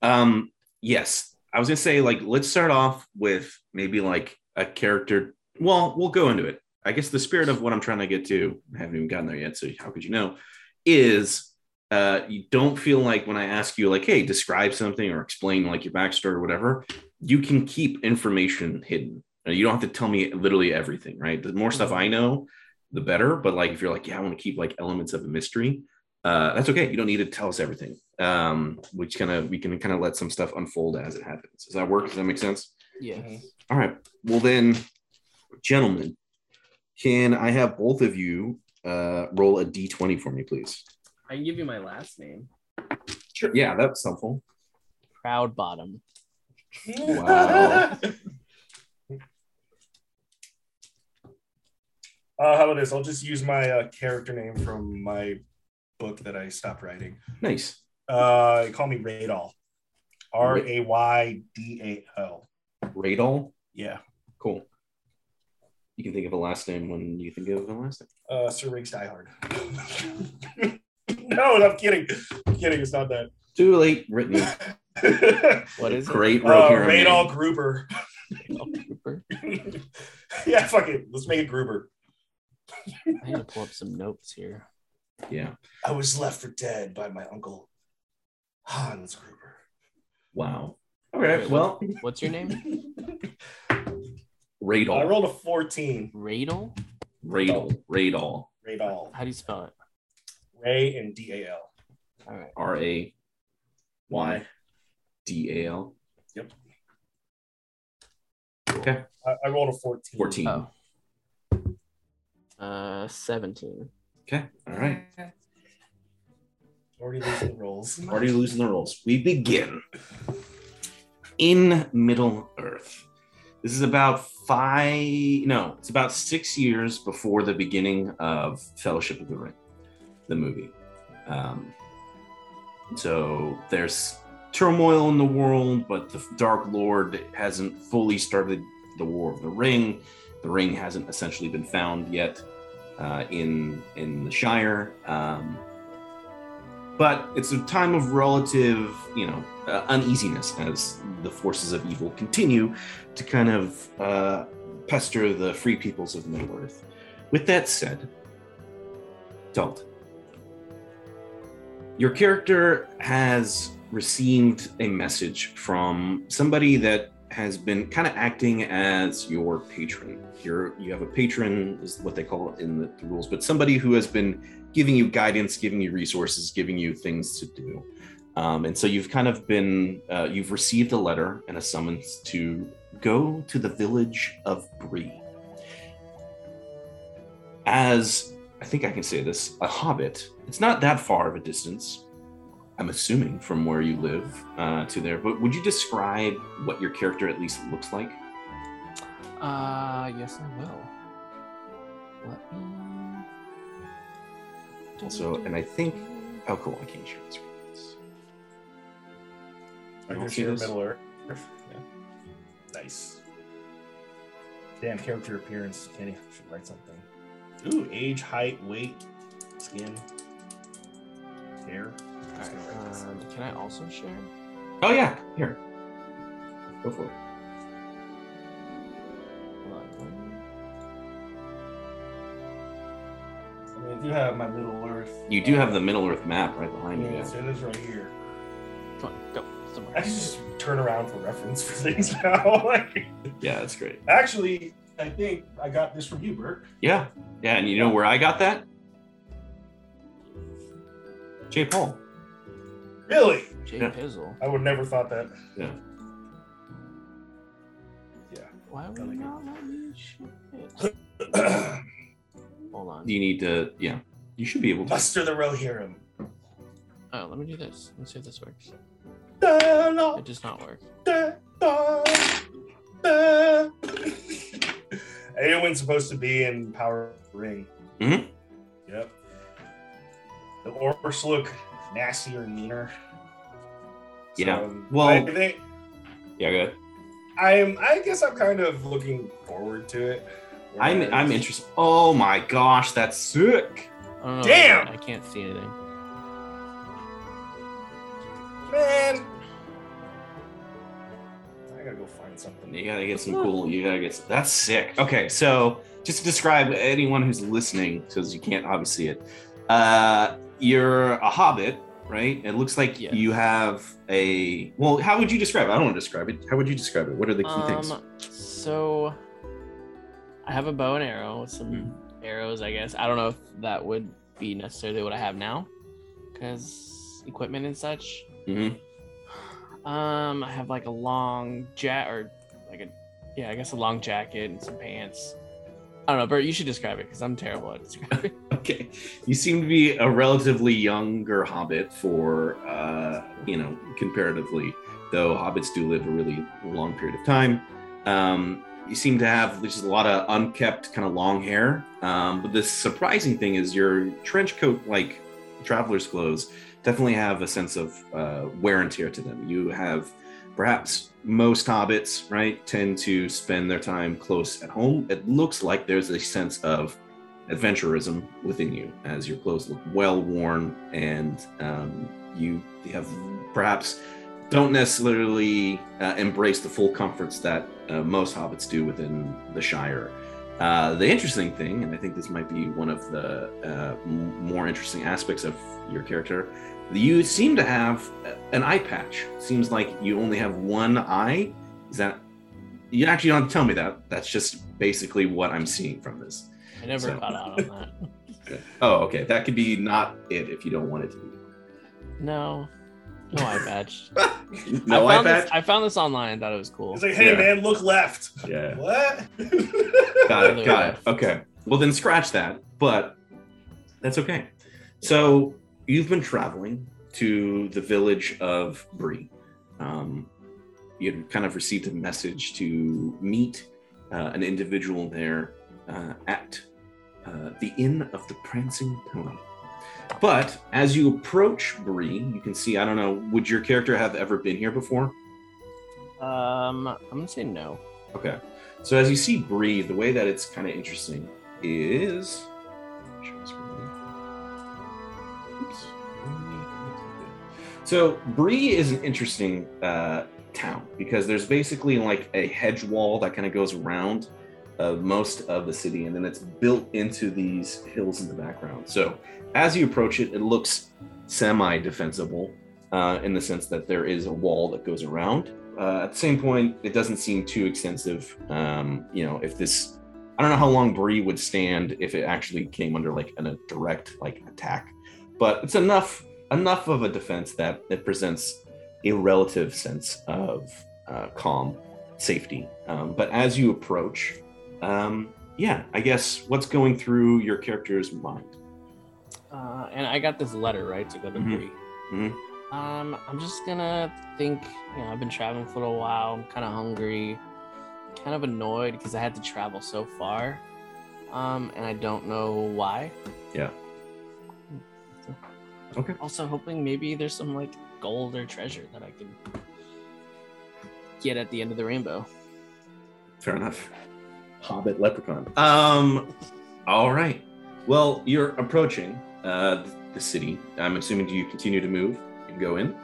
Um, yes, I was gonna say like let's start off with maybe like a character. Well, we'll go into it. I guess the spirit of what I'm trying to get to, I haven't even gotten there yet. So how could you know? Is uh, you don't feel like when I ask you like, hey, describe something or explain like your backstory or whatever, you can keep information hidden. Uh, You don't have to tell me literally everything, right? The more stuff I know, the better. But like if you're like, yeah, I want to keep like elements of a mystery, uh, that's okay. You don't need to tell us everything. Um, we just kind of we can kind of let some stuff unfold as it happens. Does that work? Does that make sense? Yeah. Mhm. All right. Well then, gentlemen, can I have both of you uh, roll a d20 for me, please? I can give you my last name. Sure. Yeah, that's helpful. Proud Bottom. Wow. Uh, how about this? I'll just use my uh, character name from my book that I stopped writing. Nice. Uh, they call me Raydal. R A Y D A L. Radol. Yeah. Cool. You can think of a last name when you think of a last name. Uh, Sir Riggs Die Hard. no, I'm kidding. I'm kidding. It's not that. Too late. Written. What is it? Great uh, Rohirrim name. Raydal Gruber. it? Cooper. yeah, fuck it. Let's make it Gruber. I need to pull up some notes here. Yeah. I was left for dead by my uncle Hans Gruber. Wow. All right. Well, What's your name? I rolled a 14. Radel? Radol. Radol. Raydal. How do you spell it? Ray and D A L. All right. R A Y D A L. Yep. Okay. I, I rolled a 14. 14. Oh. Uh, 17. Okay. All right. Already losing rolls. Already losing the rolls. We begin in Middle Earth. This is about five, no, it's about six years before the beginning of Fellowship of the Ring, the movie. Um, so there's turmoil in the world, but the Dark Lord hasn't fully started the War of the Ring. The ring hasn't essentially been found yet uh, in in the Shire. Um, but it's a time of relative, you know, uh, uneasiness as the forces of evil continue to kind of uh, pester the free peoples of Middle Earth. With that said, Dalt, Your character has received a message from somebody that has been kind of acting as your patron. You're, you have a patron, is what they call it in the, the rules, but somebody who has been giving you guidance, giving you resources, giving you things to do. Um, and so you've kind of been, uh, you've received a letter and a summons to go to the village of Bree. As I think I can say this, a hobbit, it's not that far of a distance. I'm assuming from where you live uh, to there, but would you describe what your character at least looks like? Uh, yes, I will. Let me. Also, and I think, oh, cool, I can't share the screen. I You can see share this? Middle Earth. Yeah. Nice. Damn character appearance. Kenny should write something. Ooh, age, height, weight, skin, hair. Just gonna write this. Um, can I also share? Oh yeah, here, go for it. Hold on, one- I mean, I do have my Middle Earth. You do have the Middle Earth map right behind you. Yes, it is right here. Come on, go. Somewhere. I can just turn around for reference for things now. like, Yeah, that's great. actually, I think I got this from you, Burke. Yeah, yeah, and you know where I got that? Jay Paul. Really? Jay Yeah. Pizzle. I would never thought that. Yeah. Yeah. Why would Gotta not let me shit? Hold on. You need to, yeah, you should be able to. Buster the Rohirrim. Oh, let me do this. Let's see if this works. It does not work. Da-da. Eowyn's supposed to be in Power Ring. Mhm. Yep. The orcs look nastier and meaner. Yeah. So, Well- I think Yeah, good. I'm. I guess I'm kind of looking forward to it. I'm, Whereas- I'm interested. Oh my gosh, that's sick. I. Damn! I can't see anything. Man, You gotta get some cool. You gotta get. Some, that's sick. Okay, so just to describe anyone who's listening, because you can't obviously see it. Uh, you're a hobbit, right? It looks like Yes. you have a. Well, how would you describe it? I don't want to describe it. How would you describe it? What are the key things? Um, so I have a bow and arrow with some Hmm. arrows, I guess. I don't know if that would be necessarily what I have now, because equipment and such. hmm Um, I have like a long jacket, or like a yeah, I guess a long jacket and some pants. I don't know, Bert. You should describe it because I'm terrible at describing. Okay, you seem to be a relatively younger hobbit for, uh, you know, comparatively, though hobbits do live a really long period of time. Um, you seem to have just a lot of unkept, kind of long hair. Um, but the surprising thing is your trench coat, like traveler's clothes, definitely have a sense of uh, wear and tear to them. You have perhaps most hobbits, right, tend to spend their time close at home. It looks like there's a sense of adventurism within you as your clothes look well worn and um, you have perhaps don't necessarily uh, embrace the full comforts that uh, most hobbits do within the Shire. Uh, the interesting thing, and I think this might be one of the uh, more interesting aspects of your character, you seem to have an eye patch. Seems like you only have one eye. Is that? You actually don't tell me that. That's just basically what I'm seeing from this. I never So- caught out on that. Oh, okay. That could be not it if you don't want it to be. No, no eye patch. No I eye found patch. This, I found this online. and Thought it was cool. He's like, hey Yeah. man, look left. Yeah. What? Got it. Got way. it. Okay. Well, then scratch that. But that's okay. So you've been traveling to the village of Bree. Um, you kind of received a message to meet uh, an individual there uh, at uh, the Inn of the Prancing Pony. But as you approach Bree, you can see, I don't know, would your character have ever been here before? Um, I'm gonna say no. Okay. So as you see Bree, the way that it's kind of interesting is. Oops. So Bree is an interesting uh, town because there's basically like a hedge wall that kind of goes around of most of the city, and then it's built into these hills in the background. So as you approach it, it looks semi-defensible uh, in the sense that there is a wall that goes around. Uh, at the same point, it doesn't seem too extensive. Um, you know, if this, I don't know how long Bree would stand if it actually came under like an, a direct like attack, but it's enough enough of a defense that it presents a relative sense of uh, calm, safety. Um, but as you approach, um, yeah, I guess what's going through your character's mind? Uh, and I got this letter right to go to Mhm. Bree. Mhm. Um, I'm just gonna think. You know, I've been traveling for a little while. I'm kind of hungry, kind of annoyed because I had to travel so far, um, and I don't know why. Yeah. Okay. Also, hoping maybe there's some like gold or treasure that I can get at the end of the rainbow. Fair enough. Hobbit leprechaun. Um, all right. Well, you're approaching uh, the city. I'm assuming do you continue to move and go in?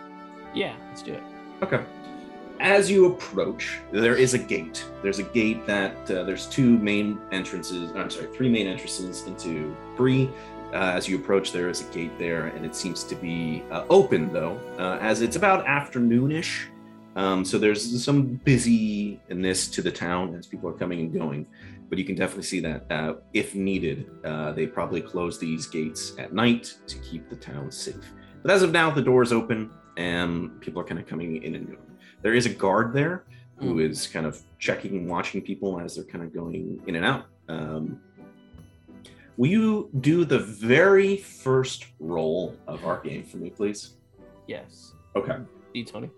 Yeah, let's do it. Okay. As you approach, there is a gate. There's a gate that uh, there's two main entrances. I'm sorry, three main entrances into Bree. Uh, as you approach, there is a gate there, and it seems to be uh, open though, uh, as it's about afternoonish. Um, so there's some busyness to the town as people are coming and going. But you can definitely see that uh, if needed, uh, they probably close these gates at night to keep the town safe. But as of now, the door is open and people are kind of coming in and going. There is a guard there who is kind of checking and watching people as they're kind of going in and out. Um, will you do the very first roll of our game for me, please? Yes. Okay. D20.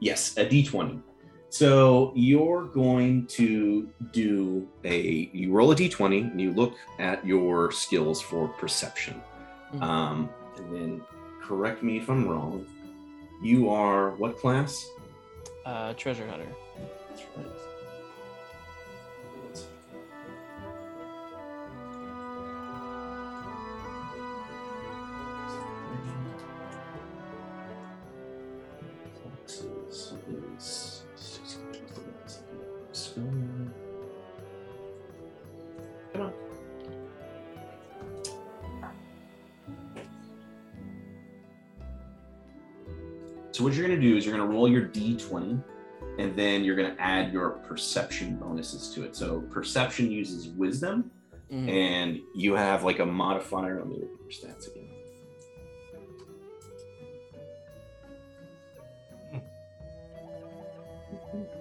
Yes, a d20. So you're going to do a you roll a d20 and you look at your skills for perception. Mhm. Um, and then correct me if I'm wrong. You are what class? Uh, treasure hunter. That's right. So what you're gonna do is you're gonna roll your d20 and then you're going to add your perception bonuses to it. So perception uses wisdom, Mhm. and you have like a modifier. Let me look at your stats again.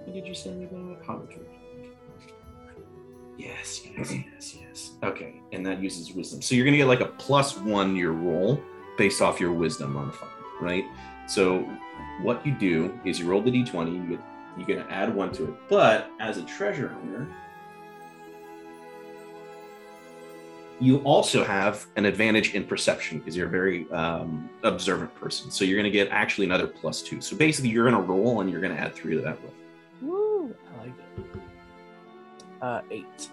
What did you say about Hobbit? Yes, yes, yes, yes. Okay, and that uses wisdom. So you're gonna get like a plus one your roll based off your wisdom modifier, right? So what you do is you roll the d20, you you're gonna add one to it. But as a treasure hunter, you also have an advantage in perception because you're a very um, observant person. So you're gonna get actually another plus two. So basically, you're gonna roll and you're gonna add three to that roll. Woo! I like it. Uh, eight.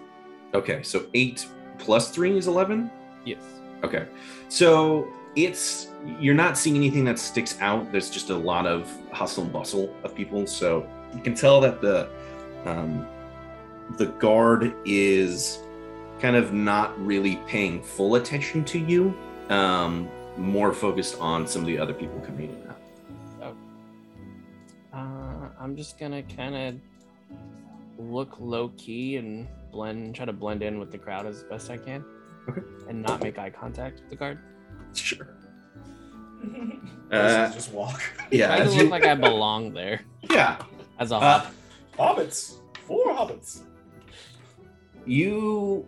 Okay, so eight plus three is eleven. Yes. Okay. So it's you're not seeing anything that sticks out. There's just a lot of hustle and bustle of people. So you can tell that the um, the guard is kind of not really paying full attention to you. Um, more focused on some of the other people coming in and out. Uh, I'm just gonna kind of look low key and blend, try to blend in with the crowd as best I can. Okay. And not make eye contact with the guard. Sure. Uh, just walk. yeah. I as just you- look like I belong there yeah. as a Uh, hobbit. Hobbits. Four hobbits. you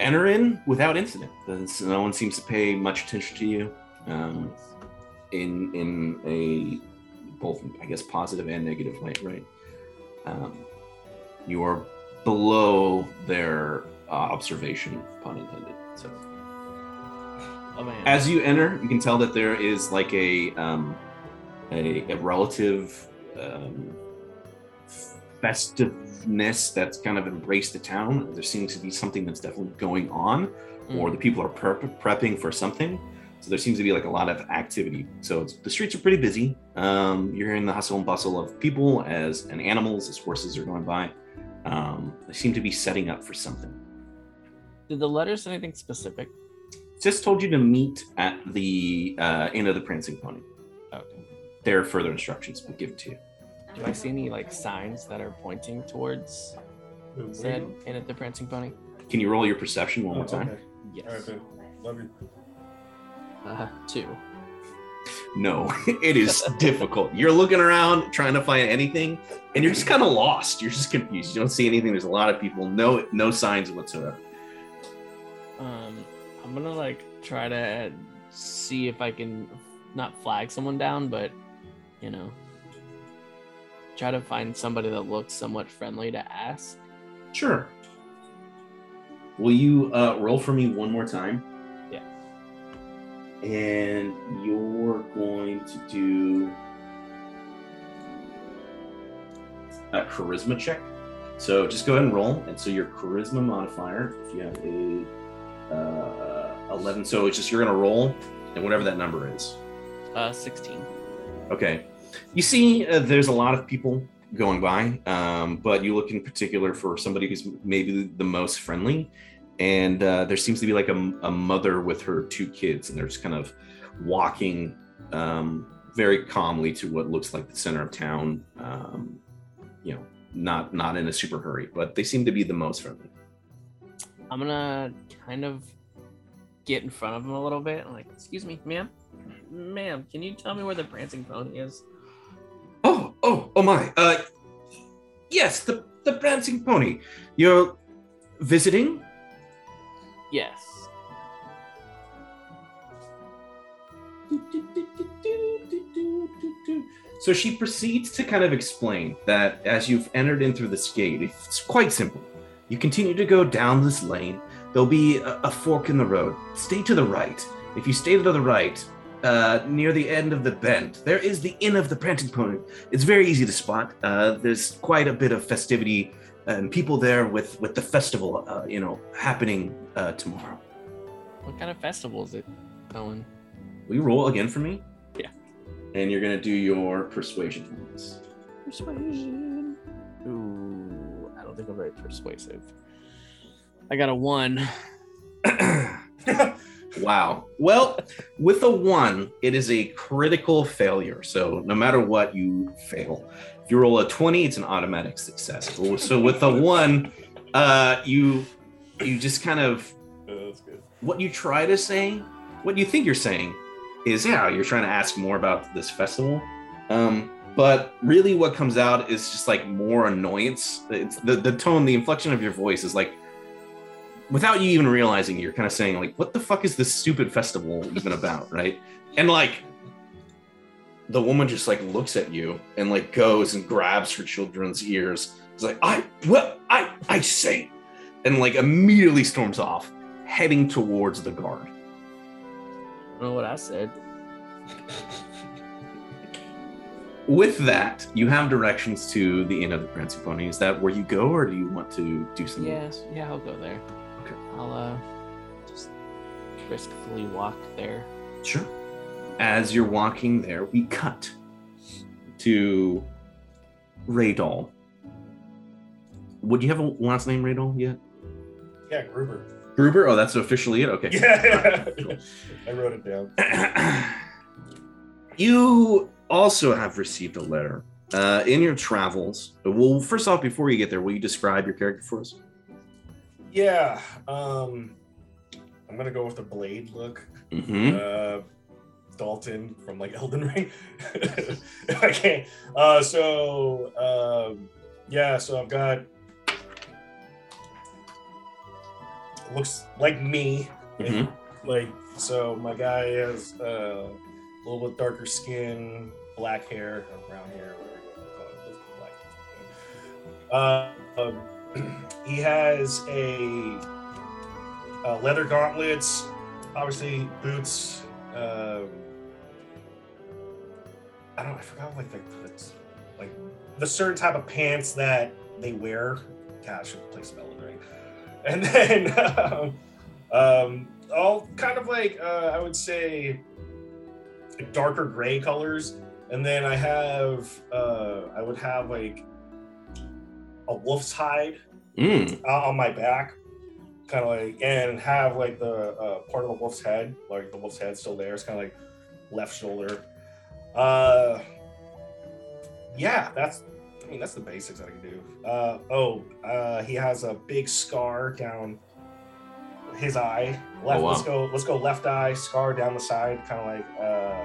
enter in without incident. There's- No one seems to pay much attention to you. Um, in in a both I guess positive and negative way, right? Um, you are below their uh, observation, pun intended. So oh man. as you enter, you can tell that there is like a um, a, a relative um, festiveness that's kind of embraced the town. There seems to be something that's definitely going on or the people are prep- prepping for something. So there seems to be like a lot of activity. So it's, the streets are pretty busy. Um, you're hearing the hustle and bustle of people as and animals as horses are going by. Um, there seem to be setting up for something. Did the letter say anything specific? Just told you to meet at the uh, Inn of the Prancing Pony. Okay. There are further instructions we'll give to you. Do I see any like signs that are pointing towards said Inn at the Prancing Pony? Can you roll your perception one more time? Okay. Yes. All right, then. Love you. Uh, two. No, it is difficult. You're looking around trying to find anything, and you're just kind of lost. You're just confused. You don't see anything. There's a lot of people. No, no signs whatsoever. Um, I'm gonna like try to see if I can not flag someone down, but you know, try to find somebody that looks somewhat friendly to ask. Sure. Will you uh, roll for me one more time? Yeah. And you're going to do a charisma check. So just go ahead and roll. And so your charisma modifier, if you have a uh, 11, so it's just you're going to roll and whatever that number is. Uh, 16. Okay. You see, uh, there's a lot of people going by, um, but you look in particular for somebody who's maybe the most friendly. And uh, there seems to be like a, a mother with her two kids, and they're just kind of walking um, very calmly to what looks like the center of town. Um, you know, not not in a super hurry, but they seem to be the most friendly. I'm gonna kind of get in front of him a little bit. I'm like, excuse me, ma'am, ma'am, can you tell me where the prancing pony is? Oh, oh, oh my! Uh, yes, the the prancing pony. You're visiting. Yes. So she proceeds to kind of explain that as you've entered in through this gate, it's quite simple. You continue to go down this lane. There'll be a, a fork in the road. Stay to the right. If you stay to the right, uh, near the end of the bend, there is the Inn of the Prancing Pony. It's very easy to spot. Uh, there's quite a bit of festivity and people there with with the festival, uh, you know, happening uh, tomorrow. What kind of festival is it, Owen? Will you roll again for me? Yeah. And you're gonna do your persuasion for this. Persuasion. Ooh, I don't think I'm very persuasive. I got a one. wow. Well, with a one, it is a critical failure. So no matter what, you fail. If you roll a 20, it's an automatic success. So with a one, uh, you you just kind of Oh, that's good. what you try to say, what you think you're saying, is yeah, you're trying to ask more about this festival. Um, but really, what comes out is just like more annoyance. It's the the tone, the inflection of your voice is like, without you even realizing, you're kind of saying like, "What the fuck is this stupid festival even about?" Right? And like, the woman just like looks at you and like goes and grabs her children's ears. It's like, "I well, I I say," and like immediately storms off, heading towards the guard. I don't know what I said. With that, you have directions to the Inn of the Prancing Pony. Is that where you go, or do you want to do something? Yes, yeah, I'll go there. Okay. I'll uh just briskly walk there. Sure. As you're walking there, we cut to Raydal. Would you have a last name, Raydal, yet? Yeah, Gruber. Gruber? Oh, that's officially it? Okay. Yeah, I wrote it down. you also have received a letter uh, in your travels. Well, first off, before you get there, will you describe your character for us? Yeah, um, I'm gonna go with the Blaidd look. Mm-hmm. Uh, Dalton from like Elden Ring. can. Uh, so um, yeah, so I've got looks like me. Mhm. Like so, my guy has uh, a little bit darker skin, black hair, or brown hair, whatever you want to call it. Black. Uh, he has a uh, leather gauntlets, obviously boots. Um, I don't. I forgot like the like the certain type of pants that they wear. I should play some Elden Ring. And then um, um, all kind of like uh, I would say darker gray colors. And then I have uh, I would have like a wolf's hide Mm. on my back, kind of like, and have like the uh, part of the wolf's head, like the wolf's head still there. It's kind of like left shoulder. Uh, yeah, that's. I mean, that's the basics that I can do. Uh, oh, uh, he has a big scar down his eye. Left. Oh, wow. Let's go. Let's go. Left eye scar down the side, kind of like uh,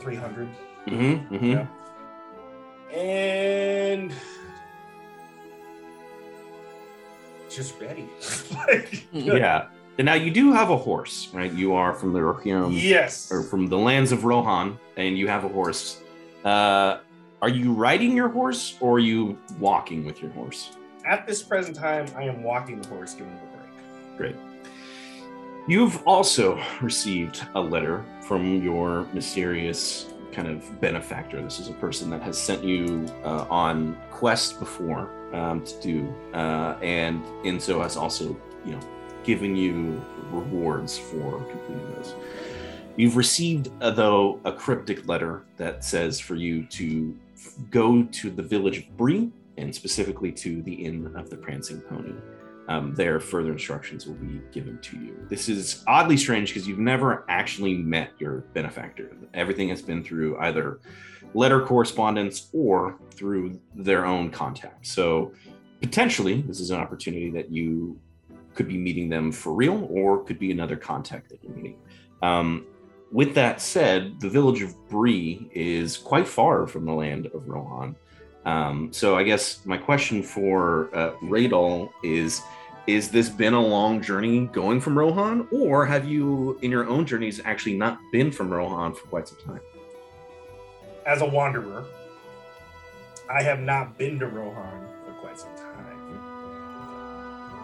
three hundred. Mm-hmm, mm-hmm. Yeah. And just ready. like, Yeah. And now you do have a horse, right? You are from the Rohirrim, yes. or from the lands of Rohan, and you have a horse. Uh, are you riding your horse, or are you walking with your horse? At this present time, I am walking the horse, giving him a break. Great. You've also received a letter from your mysterious kind of benefactor. This is a person that has sent you uh, on quest before um, to do, uh, and in so has also, you know, given you rewards for completing those. You've received, uh, though, a cryptic letter that says for you to go to the village of Bree, and specifically to the Inn of the Prancing Pony um, there further instructions will be given to you. This is oddly strange because you've never actually met your benefactor. Everything has been through either letter correspondence or through their own contact. So potentially, this is an opportunity that you could be meeting them for real, or could be another contact that you're meeting. Um, with that said, the village of Bree is quite far from the land of Rohan. Um, so I guess my question for uh, is: Is this been a long journey going from Rohan, or have you, in your own journeys, actually not been from Rohan for quite some time? As a wanderer, I have not been to Rohan for quite some time.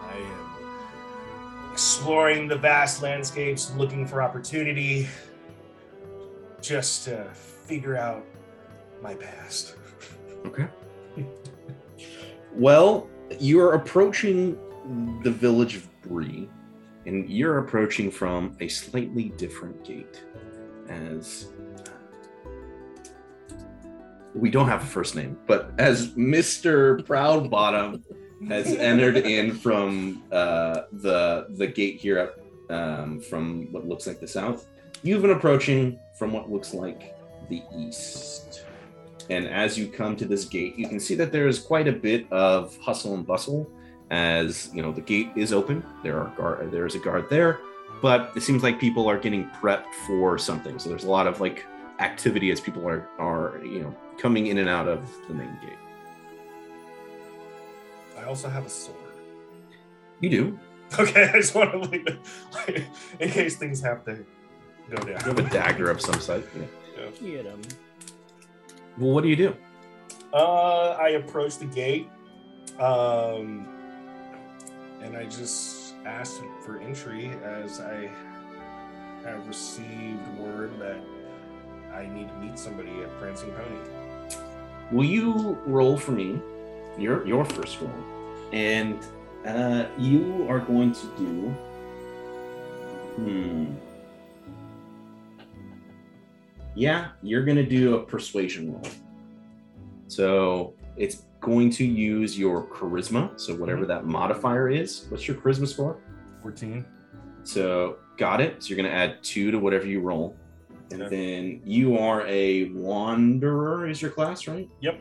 I am exploring the vast landscapes, looking for opportunity, just to figure out my past. Okay. well, you're approaching the village of Bree, and you're approaching from a slightly different gate. As we don't have a first name, but as Mister Proudbottom has entered in from uh, the the gate here up um, from what looks like the south, you've been approaching from what looks like the east. And as you come to this gate, you can see that there is quite a bit of hustle and bustle. As you know, the gate is open. There are guard. There is a guard there, but it seems like people are getting prepped for something. So there's a lot of like activity as people are are you know coming in and out of the main gate. I also have a sword. You do. Okay, I just want to leave it like, in case things have to go down. You have a dagger of some sort. Yeah. Get him. Well, what do you do? Uh, I approach the gate, um, and I just asked for entry as I have received word that I need to meet somebody at Prancing Pony. Will you roll for me? Your your first roll, and uh, you are going to do. Hmm. Yeah, you're going to do a persuasion roll. So it's going to use your charisma. So whatever that modifier is. What's your charisma score? 14. So got it. So you're going to add two to whatever you roll. And Okay. then you are a wanderer, is your class, right? Yep.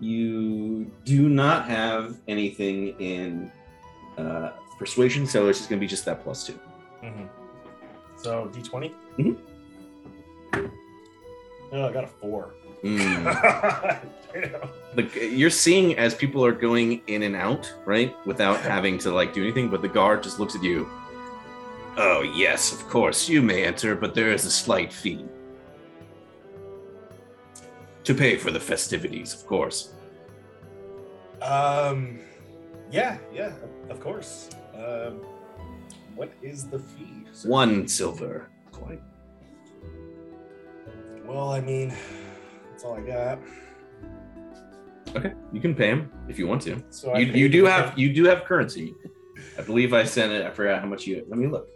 You do not have anything in uh, persuasion, so it's just going to be just that plus two. Mm-hmm. So D20? Mhm. Oh, I got a four. Mm. The, you're seeing as people are going in and out, right, without having to like do anything, but the guard just looks at you. Oh yes, of course you may enter, but there is a slight fee to pay for the festivities, of course. Um, yeah, yeah, of course. Um, what is the fee? sir? One silver coin. Well, I mean, that's all I got. Okay, you can pay him if you want to. So You, you do have you do have currency. I believe I sent it. I forgot how much you. Let me look.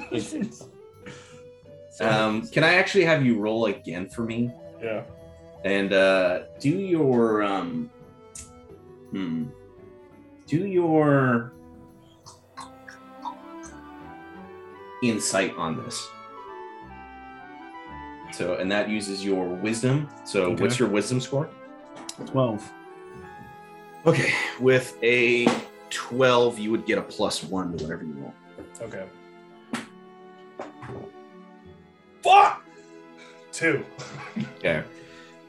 Um, can I actually have you roll again for me yeah. and uh, do your um, Hmm. Do your insight on this. So, and that uses your wisdom. So, Okay. what's your wisdom score? 12. Okay, with a 12, you would get a plus one to whatever you roll. Okay. Fuck! Two. Okay.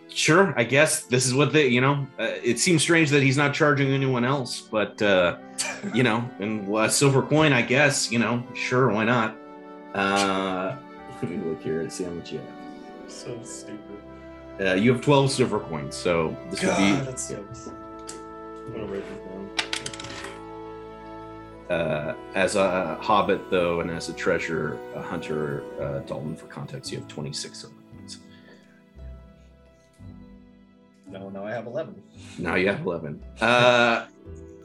Sure, I guess this is what they, you know, uh, it seems strange that he's not charging anyone else, but, uh, you know, and a silver coin, I guess, you know, sure, why not? Uh, let me look here and see how much you have. So stupid. Uh, you have 12 silver coins, so this would God, be. that sucks. I'm gonna write this down. Uh, as a hobbit, though, and as a treasure a hunter, uh, Dalton, for context, you have 26 silver coins. No, no, I have eleven. Now you have 11. Uh,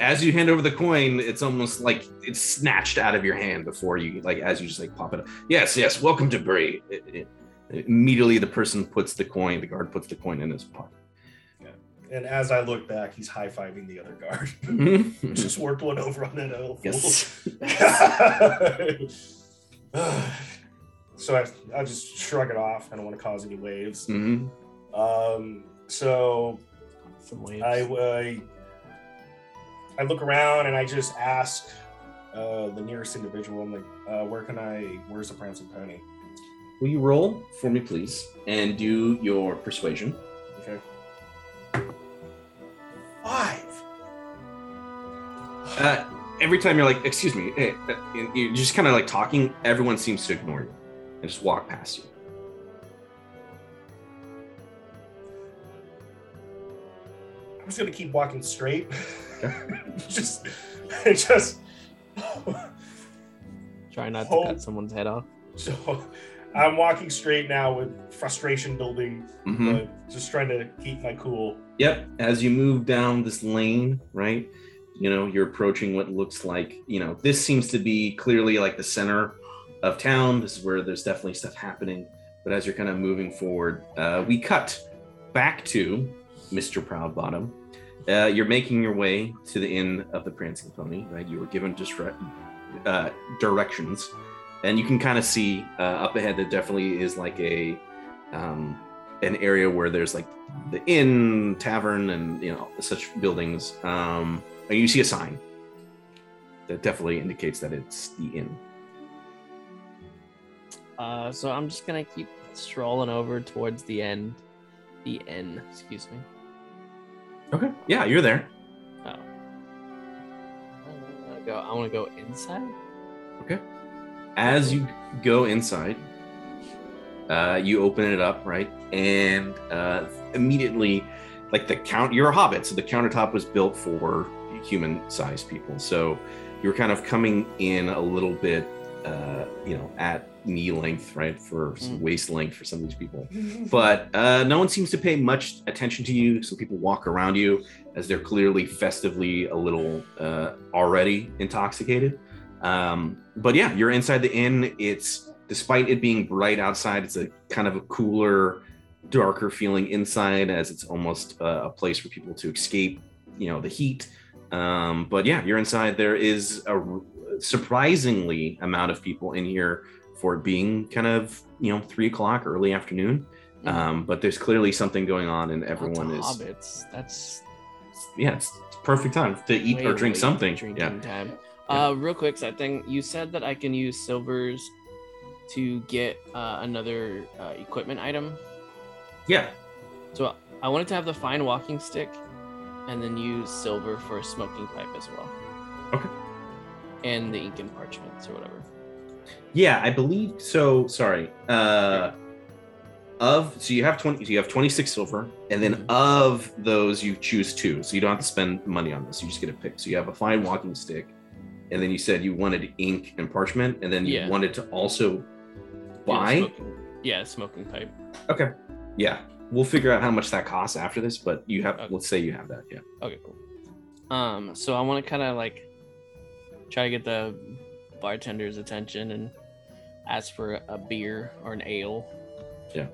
as you hand over the coin, it's almost like it's snatched out of your hand before you, like, as you just like pop it up. Yes, yes, welcome to Bree. It- it- immediately, the person puts the coin, the guard puts the coin in his pocket. And as I look back, he's high fiving the other guard. Just worked one over on that elf. yes. so I, I just shrug it off. I don't want to cause any waves. Mhm. Um, so Some waves. I, I I look around and I just ask uh, the nearest individual. I'm like, uh, where can I? Where's the prancing pony? Will you roll for me, please, and do your persuasion? Okay. Five. Uh, every time you're like, excuse me, hey, uh, you're just kind of like talking, everyone seems to ignore you and just walk past you. I'm just gonna keep walking straight. just, just. Try not to Hold- cut someone's head off. so, I'm walking straight now with frustration building, Mhm. but just trying to keep my cool. Yep. As you move down this lane, right? You know, you're approaching what looks like, you know, this seems to be clearly like the center of town. This is where there's definitely stuff happening. But as you're kind of moving forward, uh, we cut back to Mr. Proudbottom. Uh, you're making your way to the inn of the Prancing Pony, right? You were given disre- uh, directions, and you can kind of see uh, up ahead that definitely is like a um, an area where there's like the inn, tavern, and you know such buildings. Um, and you see a sign that definitely indicates that it's the inn. Uh, so I'm just gonna keep strolling over towards the end. The end, excuse me. Okay. Yeah, you're there. Oh. I wanna go. I want to go inside. As you go inside, uh, you open it up, right? And uh, immediately, like the count, you're a hobbit, so the countertop was built for human-sized people. So you're kind of coming in a little bit, uh, you know, at knee length, right, for Mm. waist length for some of these people. but uh, no one seems to pay much attention to you. So people walk around you as they're clearly festively a little uh, already intoxicated. Um, but yeah, you're inside the inn. It's despite it being bright outside, it's a kind of a cooler, darker feeling inside, as it's almost uh, a place for people to escape, you know, the heat. Um, but yeah, you're inside. There is a r- surprisingly amount of people in here for it being kind of you know three o'clock early afternoon. Um, but there's clearly something going on, and everyone is hobbits. That's yeah, it's perfect time to eat way or drink something. Drinking Yeah, time. Yeah. Uh, real quick, side thing. You said that I can use silvers to get uh, another uh, equipment item. yeah, So I wanted to have the fine walking stick, and then use silver for a smoking pipe as well. Okay. And the ink and parchments or whatever. yeah. I believe so. Sorry. Uh, of so you have twenty. So you have twenty six silver, and then Mhm. of those you choose two. So you don't have to spend money on this. You just get a pick. So you have a fine walking stick, and then you said you wanted ink and parchment, and then you Yeah. wanted to also buy. smoking- yeah, smoking pipe. Okay. Yeah. We'll figure out how much that costs after this, but you have Okay. let's say you have that, yeah. Okay, cool. Um, so I want to kind of like try to get the bartender's attention and ask for a beer or an ale. Yeah.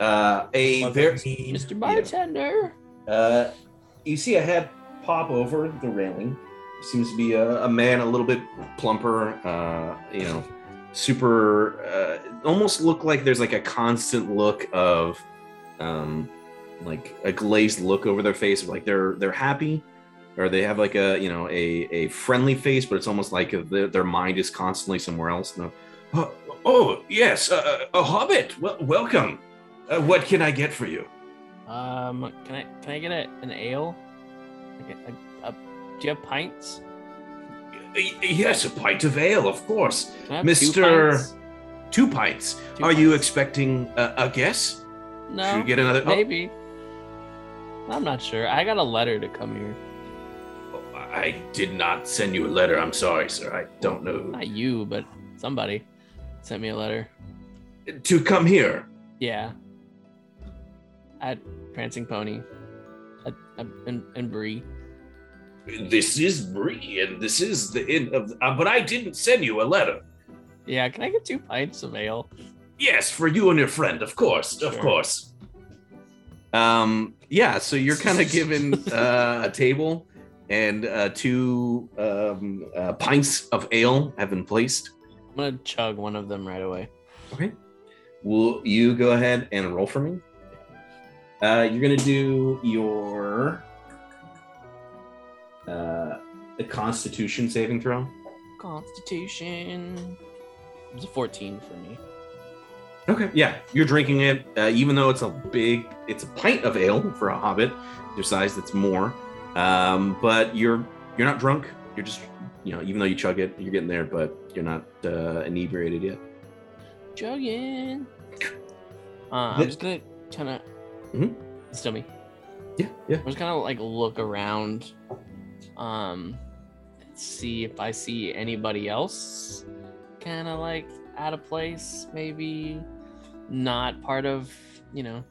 Uh a What very mean? Mr. Bartender. uh you see a head pop over the railing. Seems to be a, a man, a little bit plumper. Uh, you know, super. Uh, almost look like there's like a constant look of, um, like a glazed look over their face, like they're they're happy, or they have like a you know a a friendly face, but it's almost like their, their mind is constantly somewhere else. Oh, oh yes, uh, a hobbit. Well, welcome. Uh, what can I get for you? Um, can I can I get a, an ale? Like a, a, do you have pints? Yes, a pint of ale, of course. Have two Mr. pints? Two pints. Two Are you expecting a, a guess? No, Should we get another? oh, maybe. I'm not sure. I got a letter to come here. oh, I did not send you a letter. I'm sorry, sir. I don't know. Not you, but somebody sent me a letter. To come here. Yeah. At Prancing Pony. At, at in, in Bree. This is Bree, and this is the end of. Uh, but I didn't send you a letter. Yeah, can I get two pints of ale? Yes, for you and your friend, of course, of course. Um, yeah. So you're kind of given uh, a table, and uh, two um, uh, pints of ale have been placed. I'm gonna chug one of them right away. Okay. Will you go ahead and roll for me? Uh, you're gonna do your uh, a Constitution saving throw. Constitution. It's a 14 for me. Okay. Yeah, you're drinking it, uh, even though it's a big, it's a pint of ale for a hobbit. Your size, that's more. Um, but you're you're not drunk. You're just, you know, even though you chug it, you're getting there, but you're not uh, inebriated yet. Chugging. Uh, I'm just gonna kind of. Mhm. Still me. Yeah. Yeah. I'm just gonna like look around, um, let's see if I see anybody else, kind of like out of place, maybe not part of you know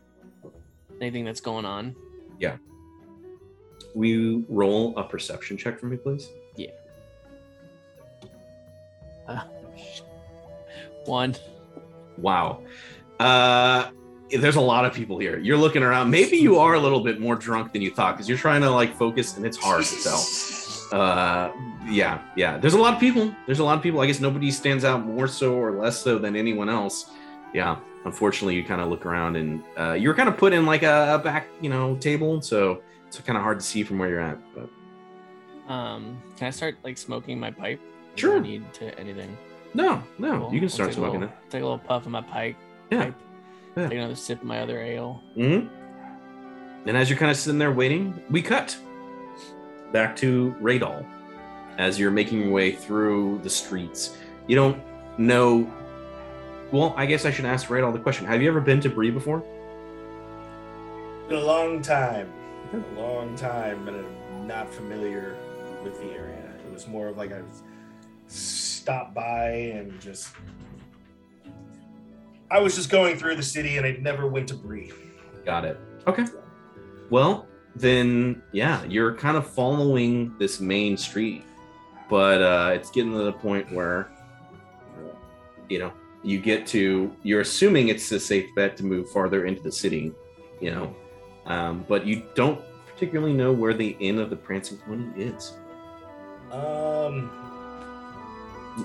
anything that's going on. Yeah. Will you roll a perception check for me, please? Yeah, one. Wow. Uh there's a lot of people here. You're looking around. Maybe you are a little bit more drunk than you thought because you're trying to like focus and it's hard to tell. Uh yeah, yeah. There's a lot of people. There's a lot of people. I guess nobody stands out more so or less so than anyone else. Yeah. Unfortunately, you kind of look around and uh, you're kind of put in like a, a back, you know, table, so it's kind of hard to see from where you're at. But Um, can I start like smoking my pipe? Or do I Sure. Need to anything? no, no, Cool. you can start smoking little, it. Take a little puff of my pipe. Yeah. pipe. Yeah. Take another sip of my other ale. hmm And as you're kind of sitting there waiting, we cut back to Raydal as you're making your way through the streets. You don't know. Well, I guess I should ask Raydal the question. Have you ever been to Bree before? Been a long time, been a long time, but I'm not familiar with the area. It was more of like I stopped by and just. I was just going through the city and I never went to Bree. Got it. Okay. Well, then, yeah, you're kind of following this main street, but uh, it's getting to the point where, you know, you get to, you're assuming it's a safe bet to move farther into the city, you know, um, but you don't particularly know where the inn of the Prancing Pony is. Um.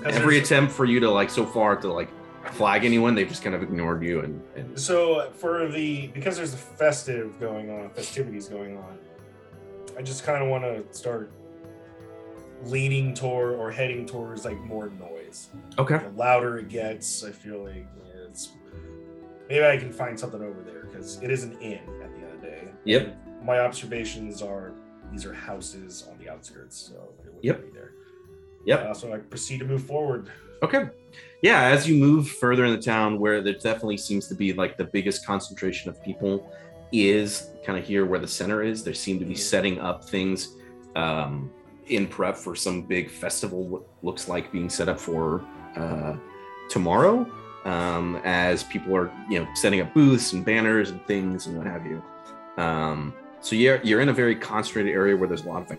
Every attempt for you to, like, so far to, like, flag anyone, they've just kind of ignored you and, and so for the because there's a festive going on, festivities going on. I just kind of want to start leaning toward or heading towards like more noise. okay. the louder it gets, I feel like it's maybe I can find something over there because it is an inn at the end of the day. Yep. My observations are these are houses on the outskirts, so it wouldn't Yep. be there. Yep. Uh, so I proceed to move forward. Okay. Yeah, as you move further in the town, where there definitely seems to be like the biggest concentration of people, is kind of here where the center is. There seem to be setting up things um, in prep for some big festival. What looks like being set up for uh, tomorrow, um, as people are you know setting up booths and banners and things and what have you. Um, so you're you're in a very concentrated area where there's a lot of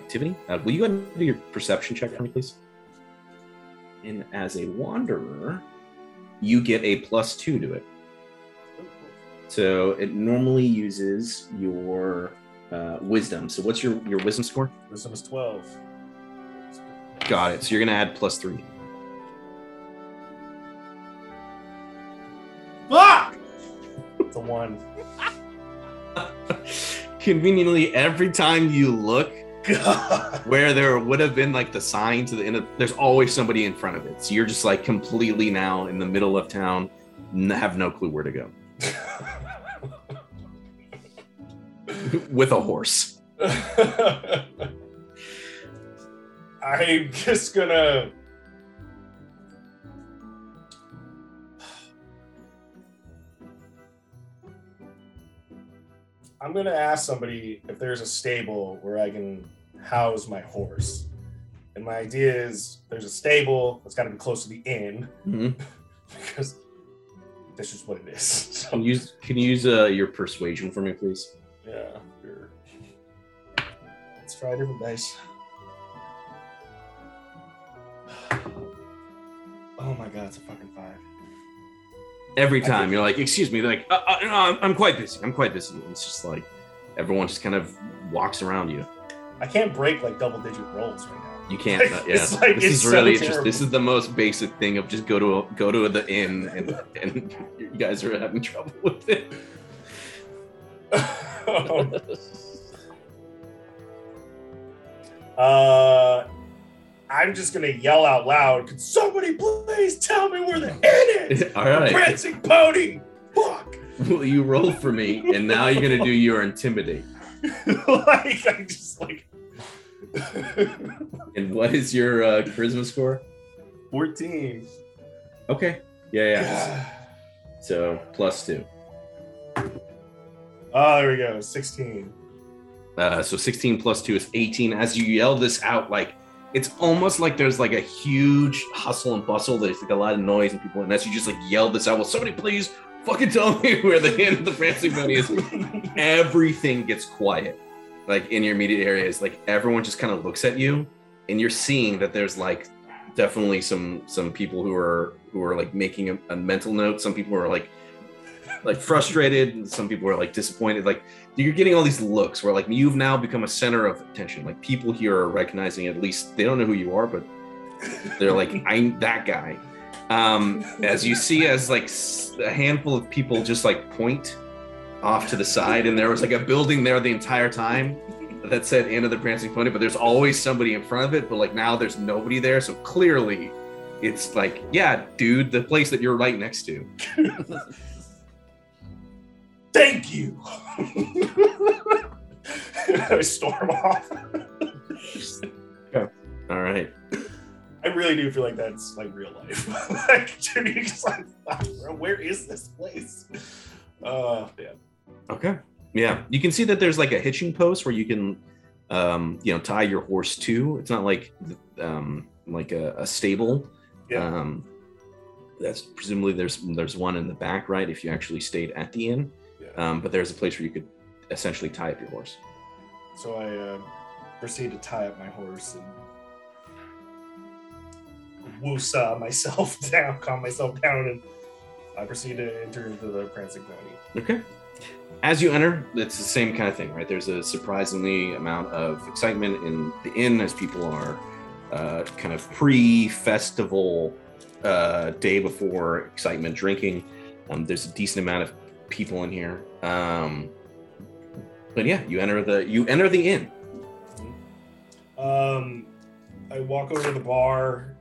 activity. Uh, will you go ahead and do your perception check for me, please? And as a wanderer, you get a plus two to it. So it normally uses your uh, wisdom. So what's your your wisdom score? Wisdom is 12. Got it. So you're gonna add plus three. Fuck! It's a one. Conveniently, every time you look God. where there would have been like the sign to the end of, there's always somebody in front of it. So you're just like completely now in the middle of town, have no clue where to go with a horse. I'm just gonna. I'm gonna ask somebody if there's a stable where I can house my horse. And my idea is there's a stable that's got to be close to the inn Mhm. because this is what it is. So Can you use can you use uh, your persuasion for me, please? yeah, sure. Let's try a different dice. Oh my god, it's a fucking five. Every time you're like, "Excuse me," they're like, uh, uh, no, I'm, "I'm quite busy. I'm quite busy." It's just like everyone just kind of walks around you. I can't break like double digit rolls right now. You can't. Like, uh, yeah, it's like- this it's is so really just. This is the most basic thing of just go to a, go to the inn and and you guys are having trouble with it. uh, I'm just gonna yell out loud. Could somebody please tell me where the inn is? All right. Prancing pony. Fuck. Well, you rolled for me, and now you're gonna do your intimidate. like I just like. And what is your uh, charisma score? 14. Okay. Yeah, yeah. So plus two. Oh, there we go. 16. Uh, so 16 plus 2 is 18. As you yell this out, like it's almost like there's like a huge hustle and bustle. There's like a lot of noise and people. And as you just like yell this out, will somebody please fucking tell me where the end of the prancing pony is? Everything gets quiet, like in your immediate areas. Like everyone just kind of looks at you, and you're seeing that there's like definitely some some people who are who are like making a, a mental note. Some people are like like frustrated, and some people are like disappointed. Like you're getting all these looks where like you've now become a center of attention. Like people here are recognizing at least they don't know who you are, but they're like, I'm that guy. Um, as you see, as like a handful of people just like point off to the side, and there was like a building there the entire time that said "End of the Prancing Pony," but there's always somebody in front of it. But like now, there's nobody there, so clearly, it's like, yeah, dude, the place that you're right next to. Thank you. I storm off. All right. I really do feel like that's like real life. like, just like, "Fuck, bro, where is this place? Uh, yeah. Okay. Yeah, you can see that there's like a hitching post where you can, um, you know, tie your horse to. It's not like, um, like a, a stable. Yeah. Um, that's presumably there's there's one in the back, right? If you actually stayed at the inn. Um, but there's a place where you could essentially tie up your horse. So I uh, proceed to tie up my horse and woosah myself down, calm myself down, and I proceed to enter into the prancing pony. Okay. As you enter, it's the same kind of thing, right? There's a surprisingly amount of excitement in the inn as people are uh, kind of pre-festival uh, day before excitement drinking. Um, there's a decent amount of people in here. Um, but yeah, you enter the you enter the inn. Um, I walk over to the bar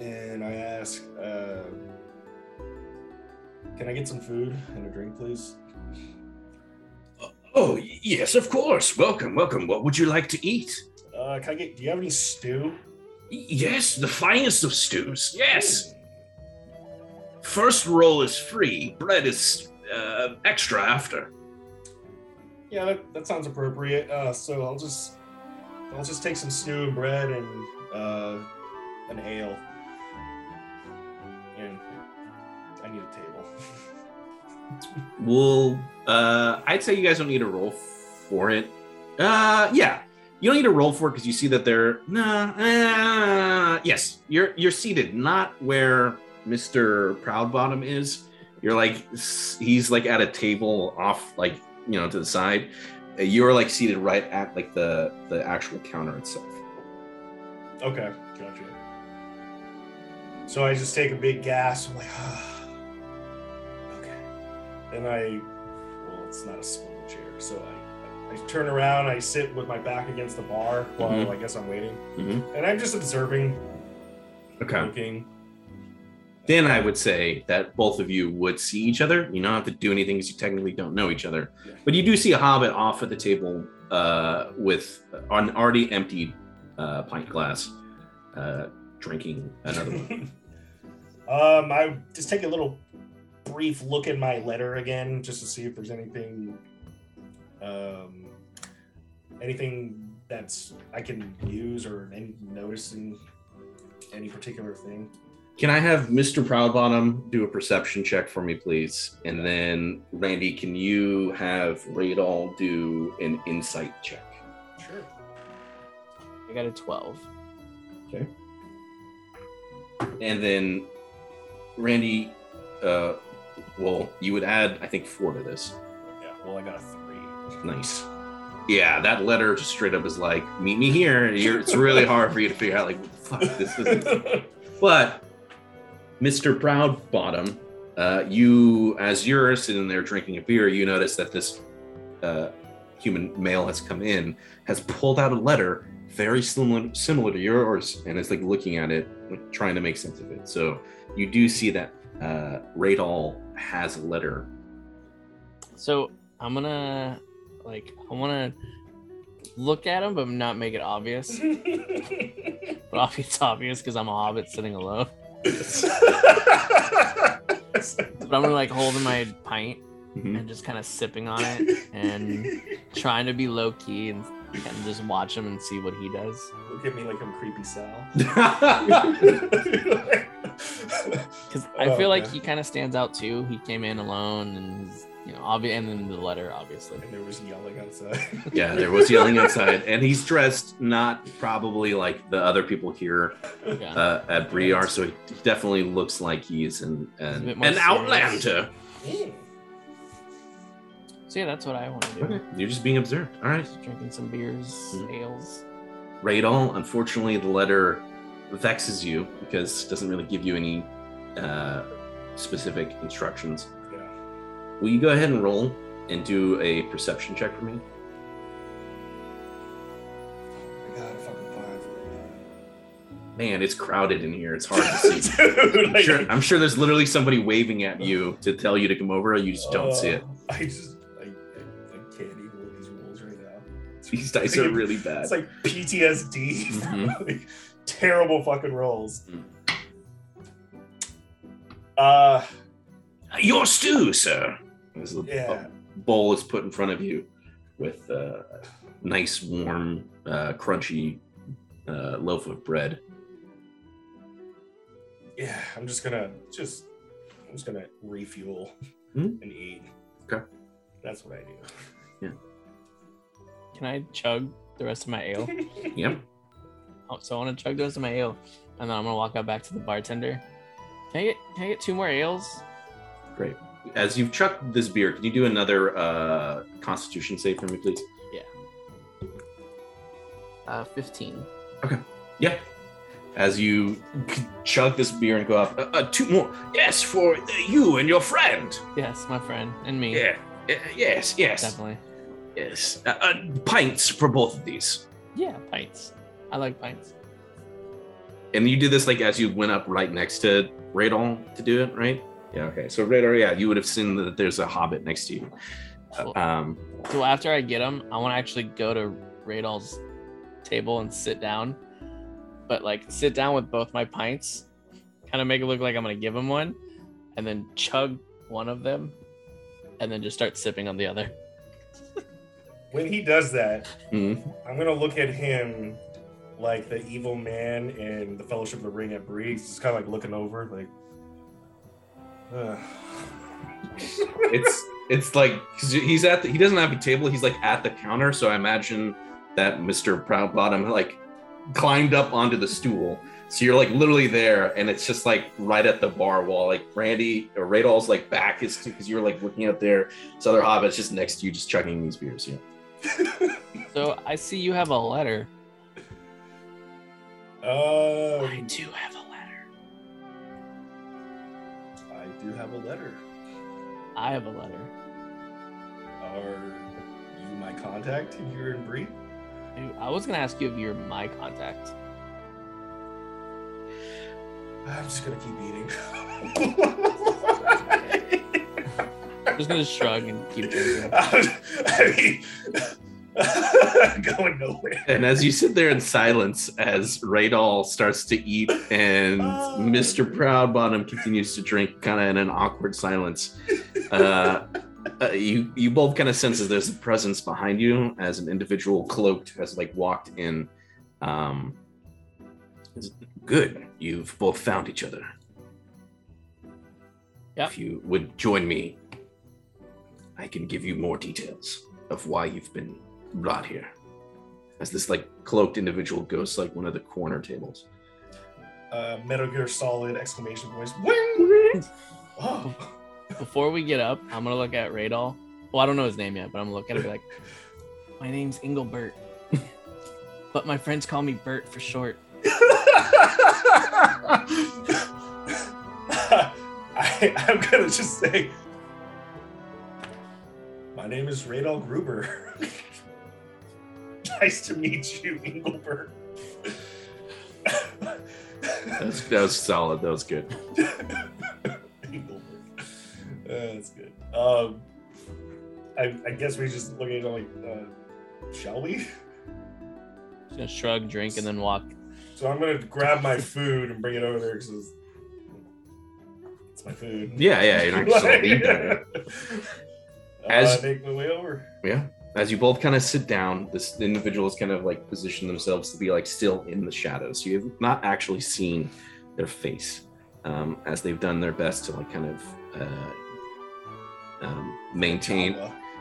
and I ask, uh, "Can I get some food and a drink, please?" Oh yes, of course. Welcome, welcome. What would you like to eat? Uh, can I get? Do you have any stew? Yes, the finest of stews. Yes. First roll is free. Bread is uh, extra after. Yeah, that, that sounds appropriate. Uh, so I'll just I'll just take some stew and bread and uh, an ale. And I need a table. Well, uh, I'd say you guys don't need a roll for it. Uh, yeah, you don't need to roll for it because you see that they're nah. Uh, yes, you're you're seated not where Mister Proudbottom is. You're like he's like at a table off, like you know, to the side. you're like seated right at like the the actual counter itself. Okay, gotcha. So I just take a big gas. I'm like, ah, okay. And I, well, it's not a swivel chair. So I, I turn around. I sit with my back against the bar while Mhm. I guess I'm waiting, Mhm. and I'm just observing, Okay. looking. Then I would say that both of you would see each other. You don't have to do anything because you technically don't know each other. But you do see a hobbit off at the table uh, with an already emptied uh, pint glass, uh, drinking another one. um, I just take a little brief look at my letter again, just to see if there's anything, um, anything that's I can use or any noticing any particular thing. Can I have Mr. Proudbottom do a perception check for me, please? And then Randy, can you have Raydal do an insight check? Sure. I got a 12. Okay. And then Randy, uh, well, you would add, I think, four to this. Yeah. Well, I got a three. Nice. Yeah, that letter just straight up is like, meet me here. You're, it's really hard for you to figure out, like, what the fuck, this is. But Mr. Proudbottom, uh, you, as you're sitting there drinking a beer, you notice that this uh, human male has come in, has pulled out a letter very similar similar to yours, and is like looking at it, like, trying to make sense of it. So you do see that uh, Raydal has a letter. So I'm gonna like I wanna look at him but not make it obvious. But obviously it's obvious because I'm a hobbit sitting alone. But I'm gonna like holding my pint Mhm. and just kind of sipping on it and trying to be low key and, and just watch him and see what he does. Look at me like I'm creepy Sal. Because I Oh, feel like man. he kind of stands out too. He came in alone and he's, you know, obvious, and then the letter, obviously. And there was yelling outside. yeah, there was yelling outside, and he's dressed not probably like the other people here Yeah. uh, at Briar, so he definitely looks like he's an an, bit an serious. outlander. Mm. so yeah, that's what I want to do. Okay, you're just being observed. All right, Just drinking some beers, Mhm. ales. Raydal. Unfortunately, the letter vexes you because it doesn't really give you any uh, specific instructions. Will you go ahead and roll and do a perception check for me? I got a fucking five. Man, it's crowded in here. It's hard to see. Dude, I'm like- sure, I'm sure there's literally somebody waving at you to tell you to come over. You just don't see it. Uh, I just I, I, I can't even with these rules right now. These dice are really bad. It's like PTSD. Mhm. like, terrible fucking rolls. Mm. Uh Your stew, sir. This is- yeah. a bowl is put in front of you with uh, a nice, warm, uh, crunchy uh, loaf of bread. Yeah, I'm just gonna just I'm just gonna refuel Hmm? and eat. Okay. That's what I do. Yeah. Can I chug the rest of my ale? Yep. Oh, so I want to chug the rest of my ale, and then I'm gonna walk out back to the bartender. Can I get Can I get two more ales? Great. As you've chucked this beer, can you do another uh, Constitution save for me, please? Yeah. Uh, fifteen. Okay. Yeah. As you chug this beer and go up, uh, uh, two more. Yes, for you and your friend. Yes, my friend and me. Yeah. Yes, yes, definitely. yes. Uh, uh, pints for both of these. Yeah, pints. I like pints. And you do this like as you went up right next to Raydal to do it, right? Yeah. Okay. So Raydal, yeah, you would have seen that there's a hobbit next to you. Cool. Um, So after I get them, I want to actually go to Raydal's table and sit down, but like sit down with both my pints, kind of make it look like I'm gonna give him one, and then chug one of them, and then just start sipping on the other. When he does that, mhm. I'm gonna look at him like the evil man in the Fellowship of the Ring at Bree. He's just kind of like looking over, like. "Ugh." it's it's like 'cause he's at the, he doesn't have a table. He's like at the counter. So I imagine that Mr. Proudbottom like climbed up onto the stool. So you're like literally there, and it's just like right at the bar wall. Like Randy or Raydal's like back is because you're like looking out there. This other hobbit's just next to you, just chugging these beers. Yeah. So I see you have a letter. Oh I Um, do have do have a letter. I have a letter. Are you my contact here in Bree? I was gonna ask you if you're my contact. I'm just gonna keep eating. I'm just gonna shrug and keep drinking. I mean, going nowhere. And as you sit there in silence, as Raydal starts to eat and Oh. Mr. Proudbottom continues to drink, kind of in an awkward silence, uh, uh, you you both kind of sense that there's a presence behind you as an individual cloaked has like walked in. Um, good, you've both found each other. Yep. If you would join me, I can give you more details of why you've been brought here. As this like cloaked individual goes to, like one of the corner tables. Uh, Metal Gear Solid exclamation voice. Oh. Before we get up, I'm gonna look at Raydal. Well, I don't know his name yet, but I'm gonna look at it be like, "My name's Engelbert, but my friends call me Bert for short." I, I'm gonna just say, my name is Raydal Gruber. nice to meet you, Engelbert. That's, that was solid. That was good. Engelbert. Uh, that's good. Um, I, I guess we just look at it like, uh, shall we? Just gonna shrug, drink, and then walk. So I'm gonna grab my food and bring it over there because it's, it's my food. Yeah, yeah. You're not just gonna leave that. As- uh, make my way over. Yeah. As you both kind of sit down, this the individuals kind of like position themselves to be like still in the shadows. You have not actually seen their face, um, as they've done their best to like kind of uh, um, maintain.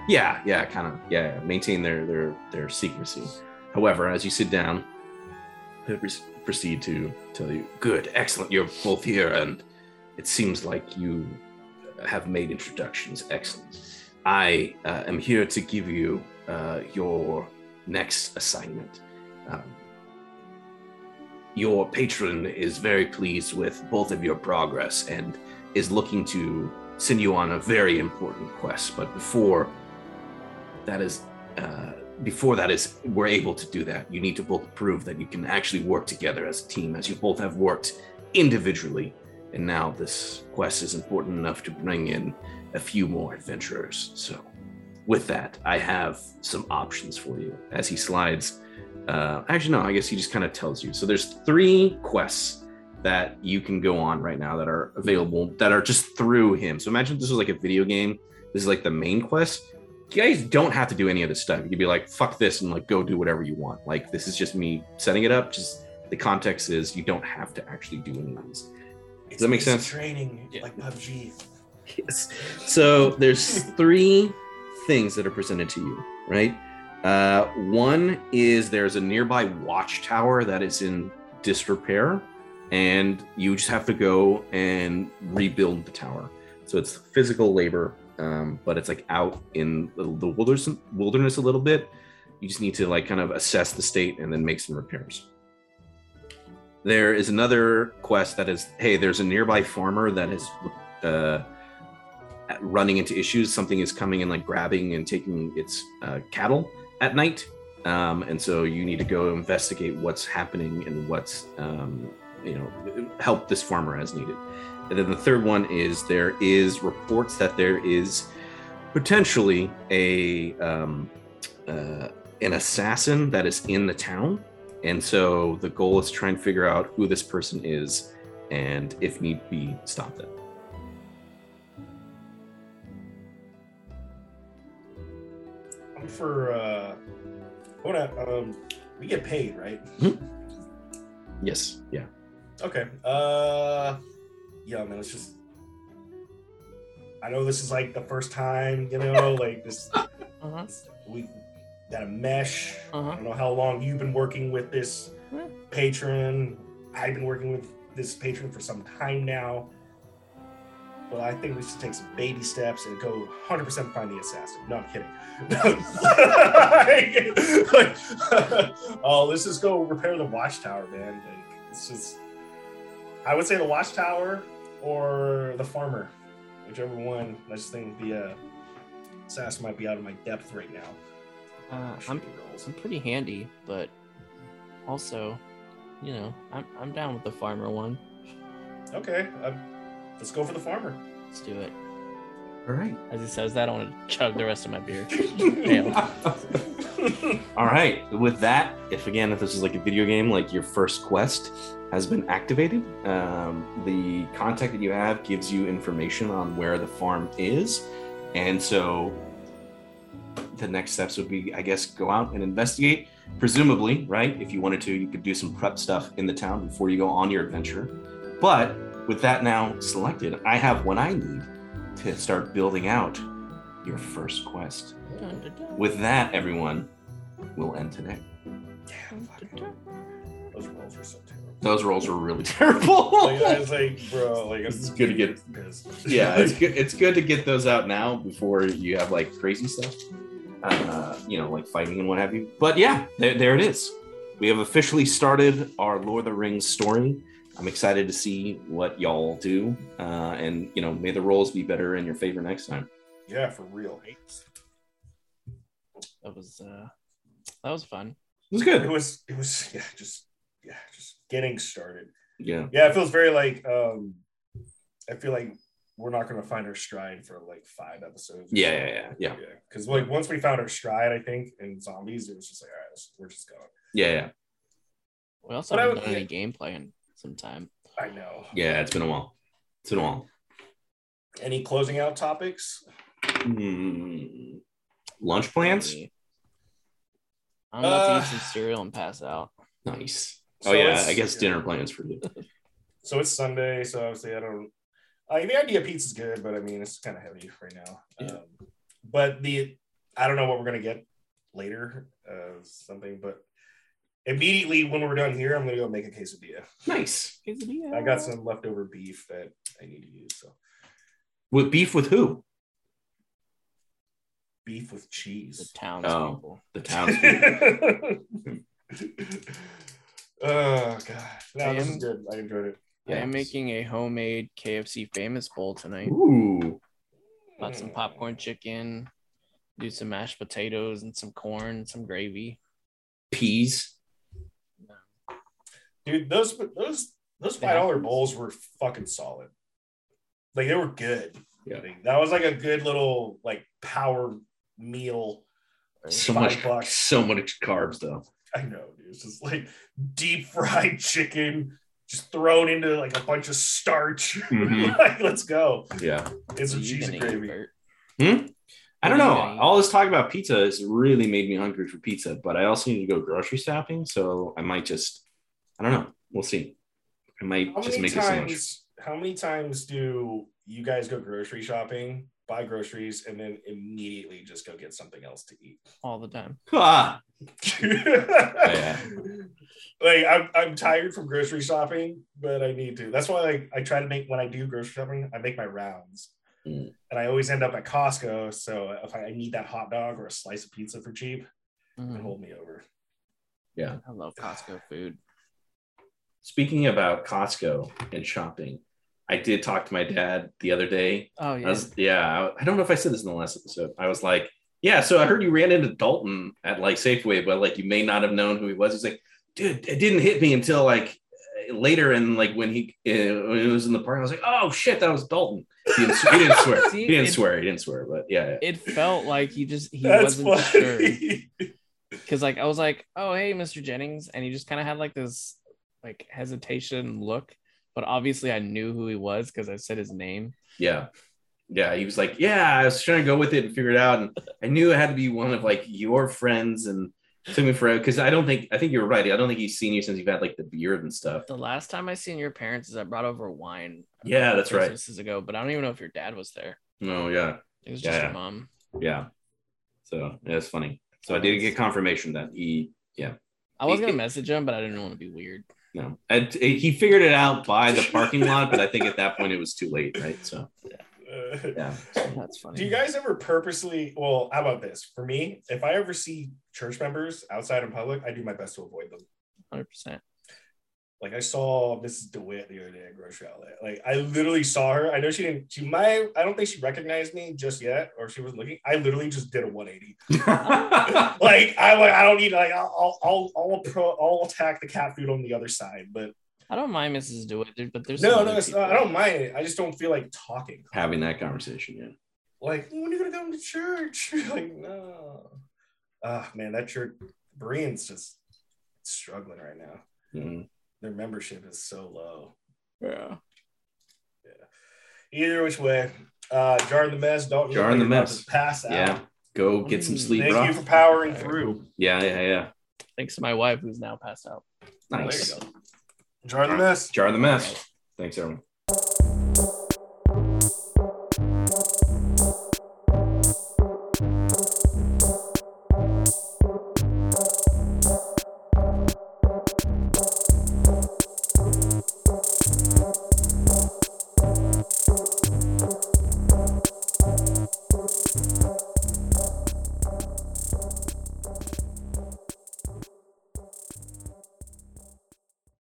Yeah, yeah, kind of, yeah, yeah, maintain their their their secrecy. However, as you sit down, they proceed to tell you, "Good, excellent. You're both here, and it seems like you have made introductions. Excellent. I uh, am here to give you uh, your next assignment. Um, your patron is very pleased with both of your progress and is looking to send you on a very important quest. But before that is, uh, before that is, we're able to do that. You need to both prove that you can actually work together as a team, as you both have worked individually. And now this quest is important enough to bring in a few more adventurers. So, with that, I have some options for you. As he slides, uh, actually, no, I guess he just kind of tells you. So, there's three quests that you can go on right now that are available that are just through him. So, imagine this was like a video game. This is like the main quest. You guys don't have to do any of this stuff. You could be like, fuck this, and like go do whatever you want. Like, this is just me setting it up. Just the context is you don't have to actually do any of these. Does that make sense? Training Yeah. like PUBG. Yes. So there's three things that are presented to you, right? Uh, one is there's a nearby watchtower that is in disrepair, and you just have to go and rebuild the tower. So it's physical labor, um, but it's like out in the, the wilderness, wilderness a little bit. You just need to like kind of assess the state and then make some repairs. There is another quest that is, hey, there's a nearby farmer that is uh, running into issues. Something is coming and like grabbing and taking its uh, cattle at night, um, and so you need to go investigate what's happening and what's um, you know help this farmer as needed. And then the third one is there is reports that there is potentially a um, uh, an assassin that is in the town, and so the goal is to try and figure out who this person is, and if need be, stop them. I'm for uh what um we get paid, right? Yes, yeah. Okay. Uh yeah, man, it's just I know this is like the first time, you know, like this Uh-huh. we got a mesh. I Uh-huh. don't know how long you've been working with this Yeah. patron. I've been working with this patron for some time now. but I think we should take some baby steps and go 100% find the assassin. No, I'm kidding. like, oh, let's just go repair the watchtower, man. Like, it's just, I would say the watchtower or the farmer, whichever one. I just think the uh, assassin might be out of my depth right now. Uh, I'm I'm pretty handy, but also, you know, I'm I'm down with the farmer one. Okay, uh, let's go for the farmer. Let's do it. All right. As he says that, I want to chug the rest of my beer. All right. With that, if again, if this is like a video game, like your first quest has been activated, um, the contact that you have gives you information on where the farm is, and so the next steps would be, I guess, go out and investigate. Presumably, right? If you wanted to, you could do some prep stuff in the town before you go on your adventure. But with that now selected, I have what I need to start building out your first quest. With that, everyone, we'll end today. Those rolls are so terrible. Those rolls were really terrible. Like, I was like, bro, like It's good to get- yeah, it's good. It's good to get those out now before you have like crazy stuff, uh, you know, like fighting and what have you. But yeah, there, there it is. We have officially started our Lord of the Rings story. I'm excited to see what y'all do, uh, and you know, may the rolls be better in your favor next time. yeah, for real. That was uh, that was fun. It was good. It was, it was, yeah, just, yeah, just getting started. Yeah. Yeah, it feels very like, um, I feel like we're not going to find our stride for like five episodes. Yeah, so. yeah, yeah, yeah, Yeah, because like once we found our stride, I think in zombies, it was just like, all right, we're just going. yeah, yeah. We also But haven't would- done any gameplay in some time. I know. Yeah, it's been a while. It's been a while. Any closing out topics? Hmm. Lunch plans? I'm about to Uh, eat some cereal and pass out. Nice. So oh yeah, I guess dinner plans for you. So it's Sunday, so obviously I don't. I mean, the idea of pizza is good, but I mean it's kind of heavy right now. Yeah. Um, but the I don't know what we're gonna get later, uh, something. But immediately when we're done here, I'm gonna go make a quesadilla. Nice. Quesadilla. I got some leftover beef that I need to use. So With beef with who? beef with cheese. the cheese. townspeople. Oh, the town. oh god, no, this I is good. I enjoyed it. I am making a homemade KFC famous bowl tonight. Ooh. Got some popcorn chicken, do some mashed potatoes and some corn, some gravy. Peas. Dude those those those five dollar bowls were fucking solid like they were good Yeah. Like, that was like a good little like power meal So much bucks. so much carbs though. i know dude it's just like deep fried chicken just thrown into like a bunch of starch Mhm. like let's go Yeah. it's a cheese and gravy Hmm? I don't What are you know. All this talk about pizza has really made me hungry for pizza, but I also need to go grocery shopping, so I might just I don't know. We'll see. I might how just many make a sandwich. times how many times do you guys go grocery shopping buy groceries and then immediately just go get something else to eat all the time. Ah, yeah. Like I'm, I'm tired from grocery shopping, but I need to. That's why like I try to make when I do grocery shopping, I make my rounds, Mm. and I always end up at Costco. So if I, I need that hot dog or a slice of pizza for cheap, it hold me over. yeah. I love Costco food. Speaking about Costco and shopping, I did talk to my dad the other day Oh I yeah. was, yeah, I, I don't know if I said this in the last episode. I was like, yeah, so I heard you ran into Dalton at like Safeway, but like you may not have known who he was. He's like, dude, it didn't hit me until like later, and like when he uh, when he was in the park, I was like, oh shit, that was Dalton. He didn't, he didn't swear. See, he didn't it- swear. He didn't swear. But yeah, yeah. It felt like he just he That's wasn't sure. Because like I was like, oh hey, Mr. Jennings, and he just kind of had like this like hesitation look. But obviously I knew who he was because I said his name. yeah, yeah. He was like, yeah, I was trying to go with it and figure it out, and I knew it had to be one of like your friends, and took me forever because I don't think I think you're right. I don't think he's seen you since you've had like the beard and stuff. The last time I seen your parents is I brought over wine. Yeah, that's right. Christmases ago, but I don't even know if your dad was there. No, yeah. It was just Yeah. your mom. Yeah. So yeah, it's funny. So I didn't get confirmation that he, yeah, I was gonna message him, but I didn't want to be weird. No, And he figured it out by the parking lot, but I think at that point it was too late, right? So Uh, yeah, That's funny. Do you guys ever purposely? Well, how about this? For me, if I ever see church members outside in public, I do my best to avoid them. Hundred percent. Like I saw Mrs. DeWitt the other day at grocery outlet. Like I literally saw her. I know she didn't. She might. I don't think she recognized me just yet, or she wasn't looking. I literally just did a 180. like I like I don't need like I'll I'll I'll pro, I'll attack the cat food on the other side. But I don't mind Mrs. DeWitt, but there's no, no, other not, I don't mind it. I just don't feel like talking. having that conversation. Yeah, Like when are you gonna come to church? like no. Ah man, that church Bereans just struggling right now. Mm. Their membership is so low. yeah. Yeah. Either which way, uh, jar in the mess. Don't Jar in the mess. Pass out. Yeah. Go get some Mm, sleep, Thank bro. you for powering through. Yeah, yeah, yeah. Thanks to my wife who's now passed out. Nice. There you go. Jar in the mess. Jar of the mess. Thanks, everyone.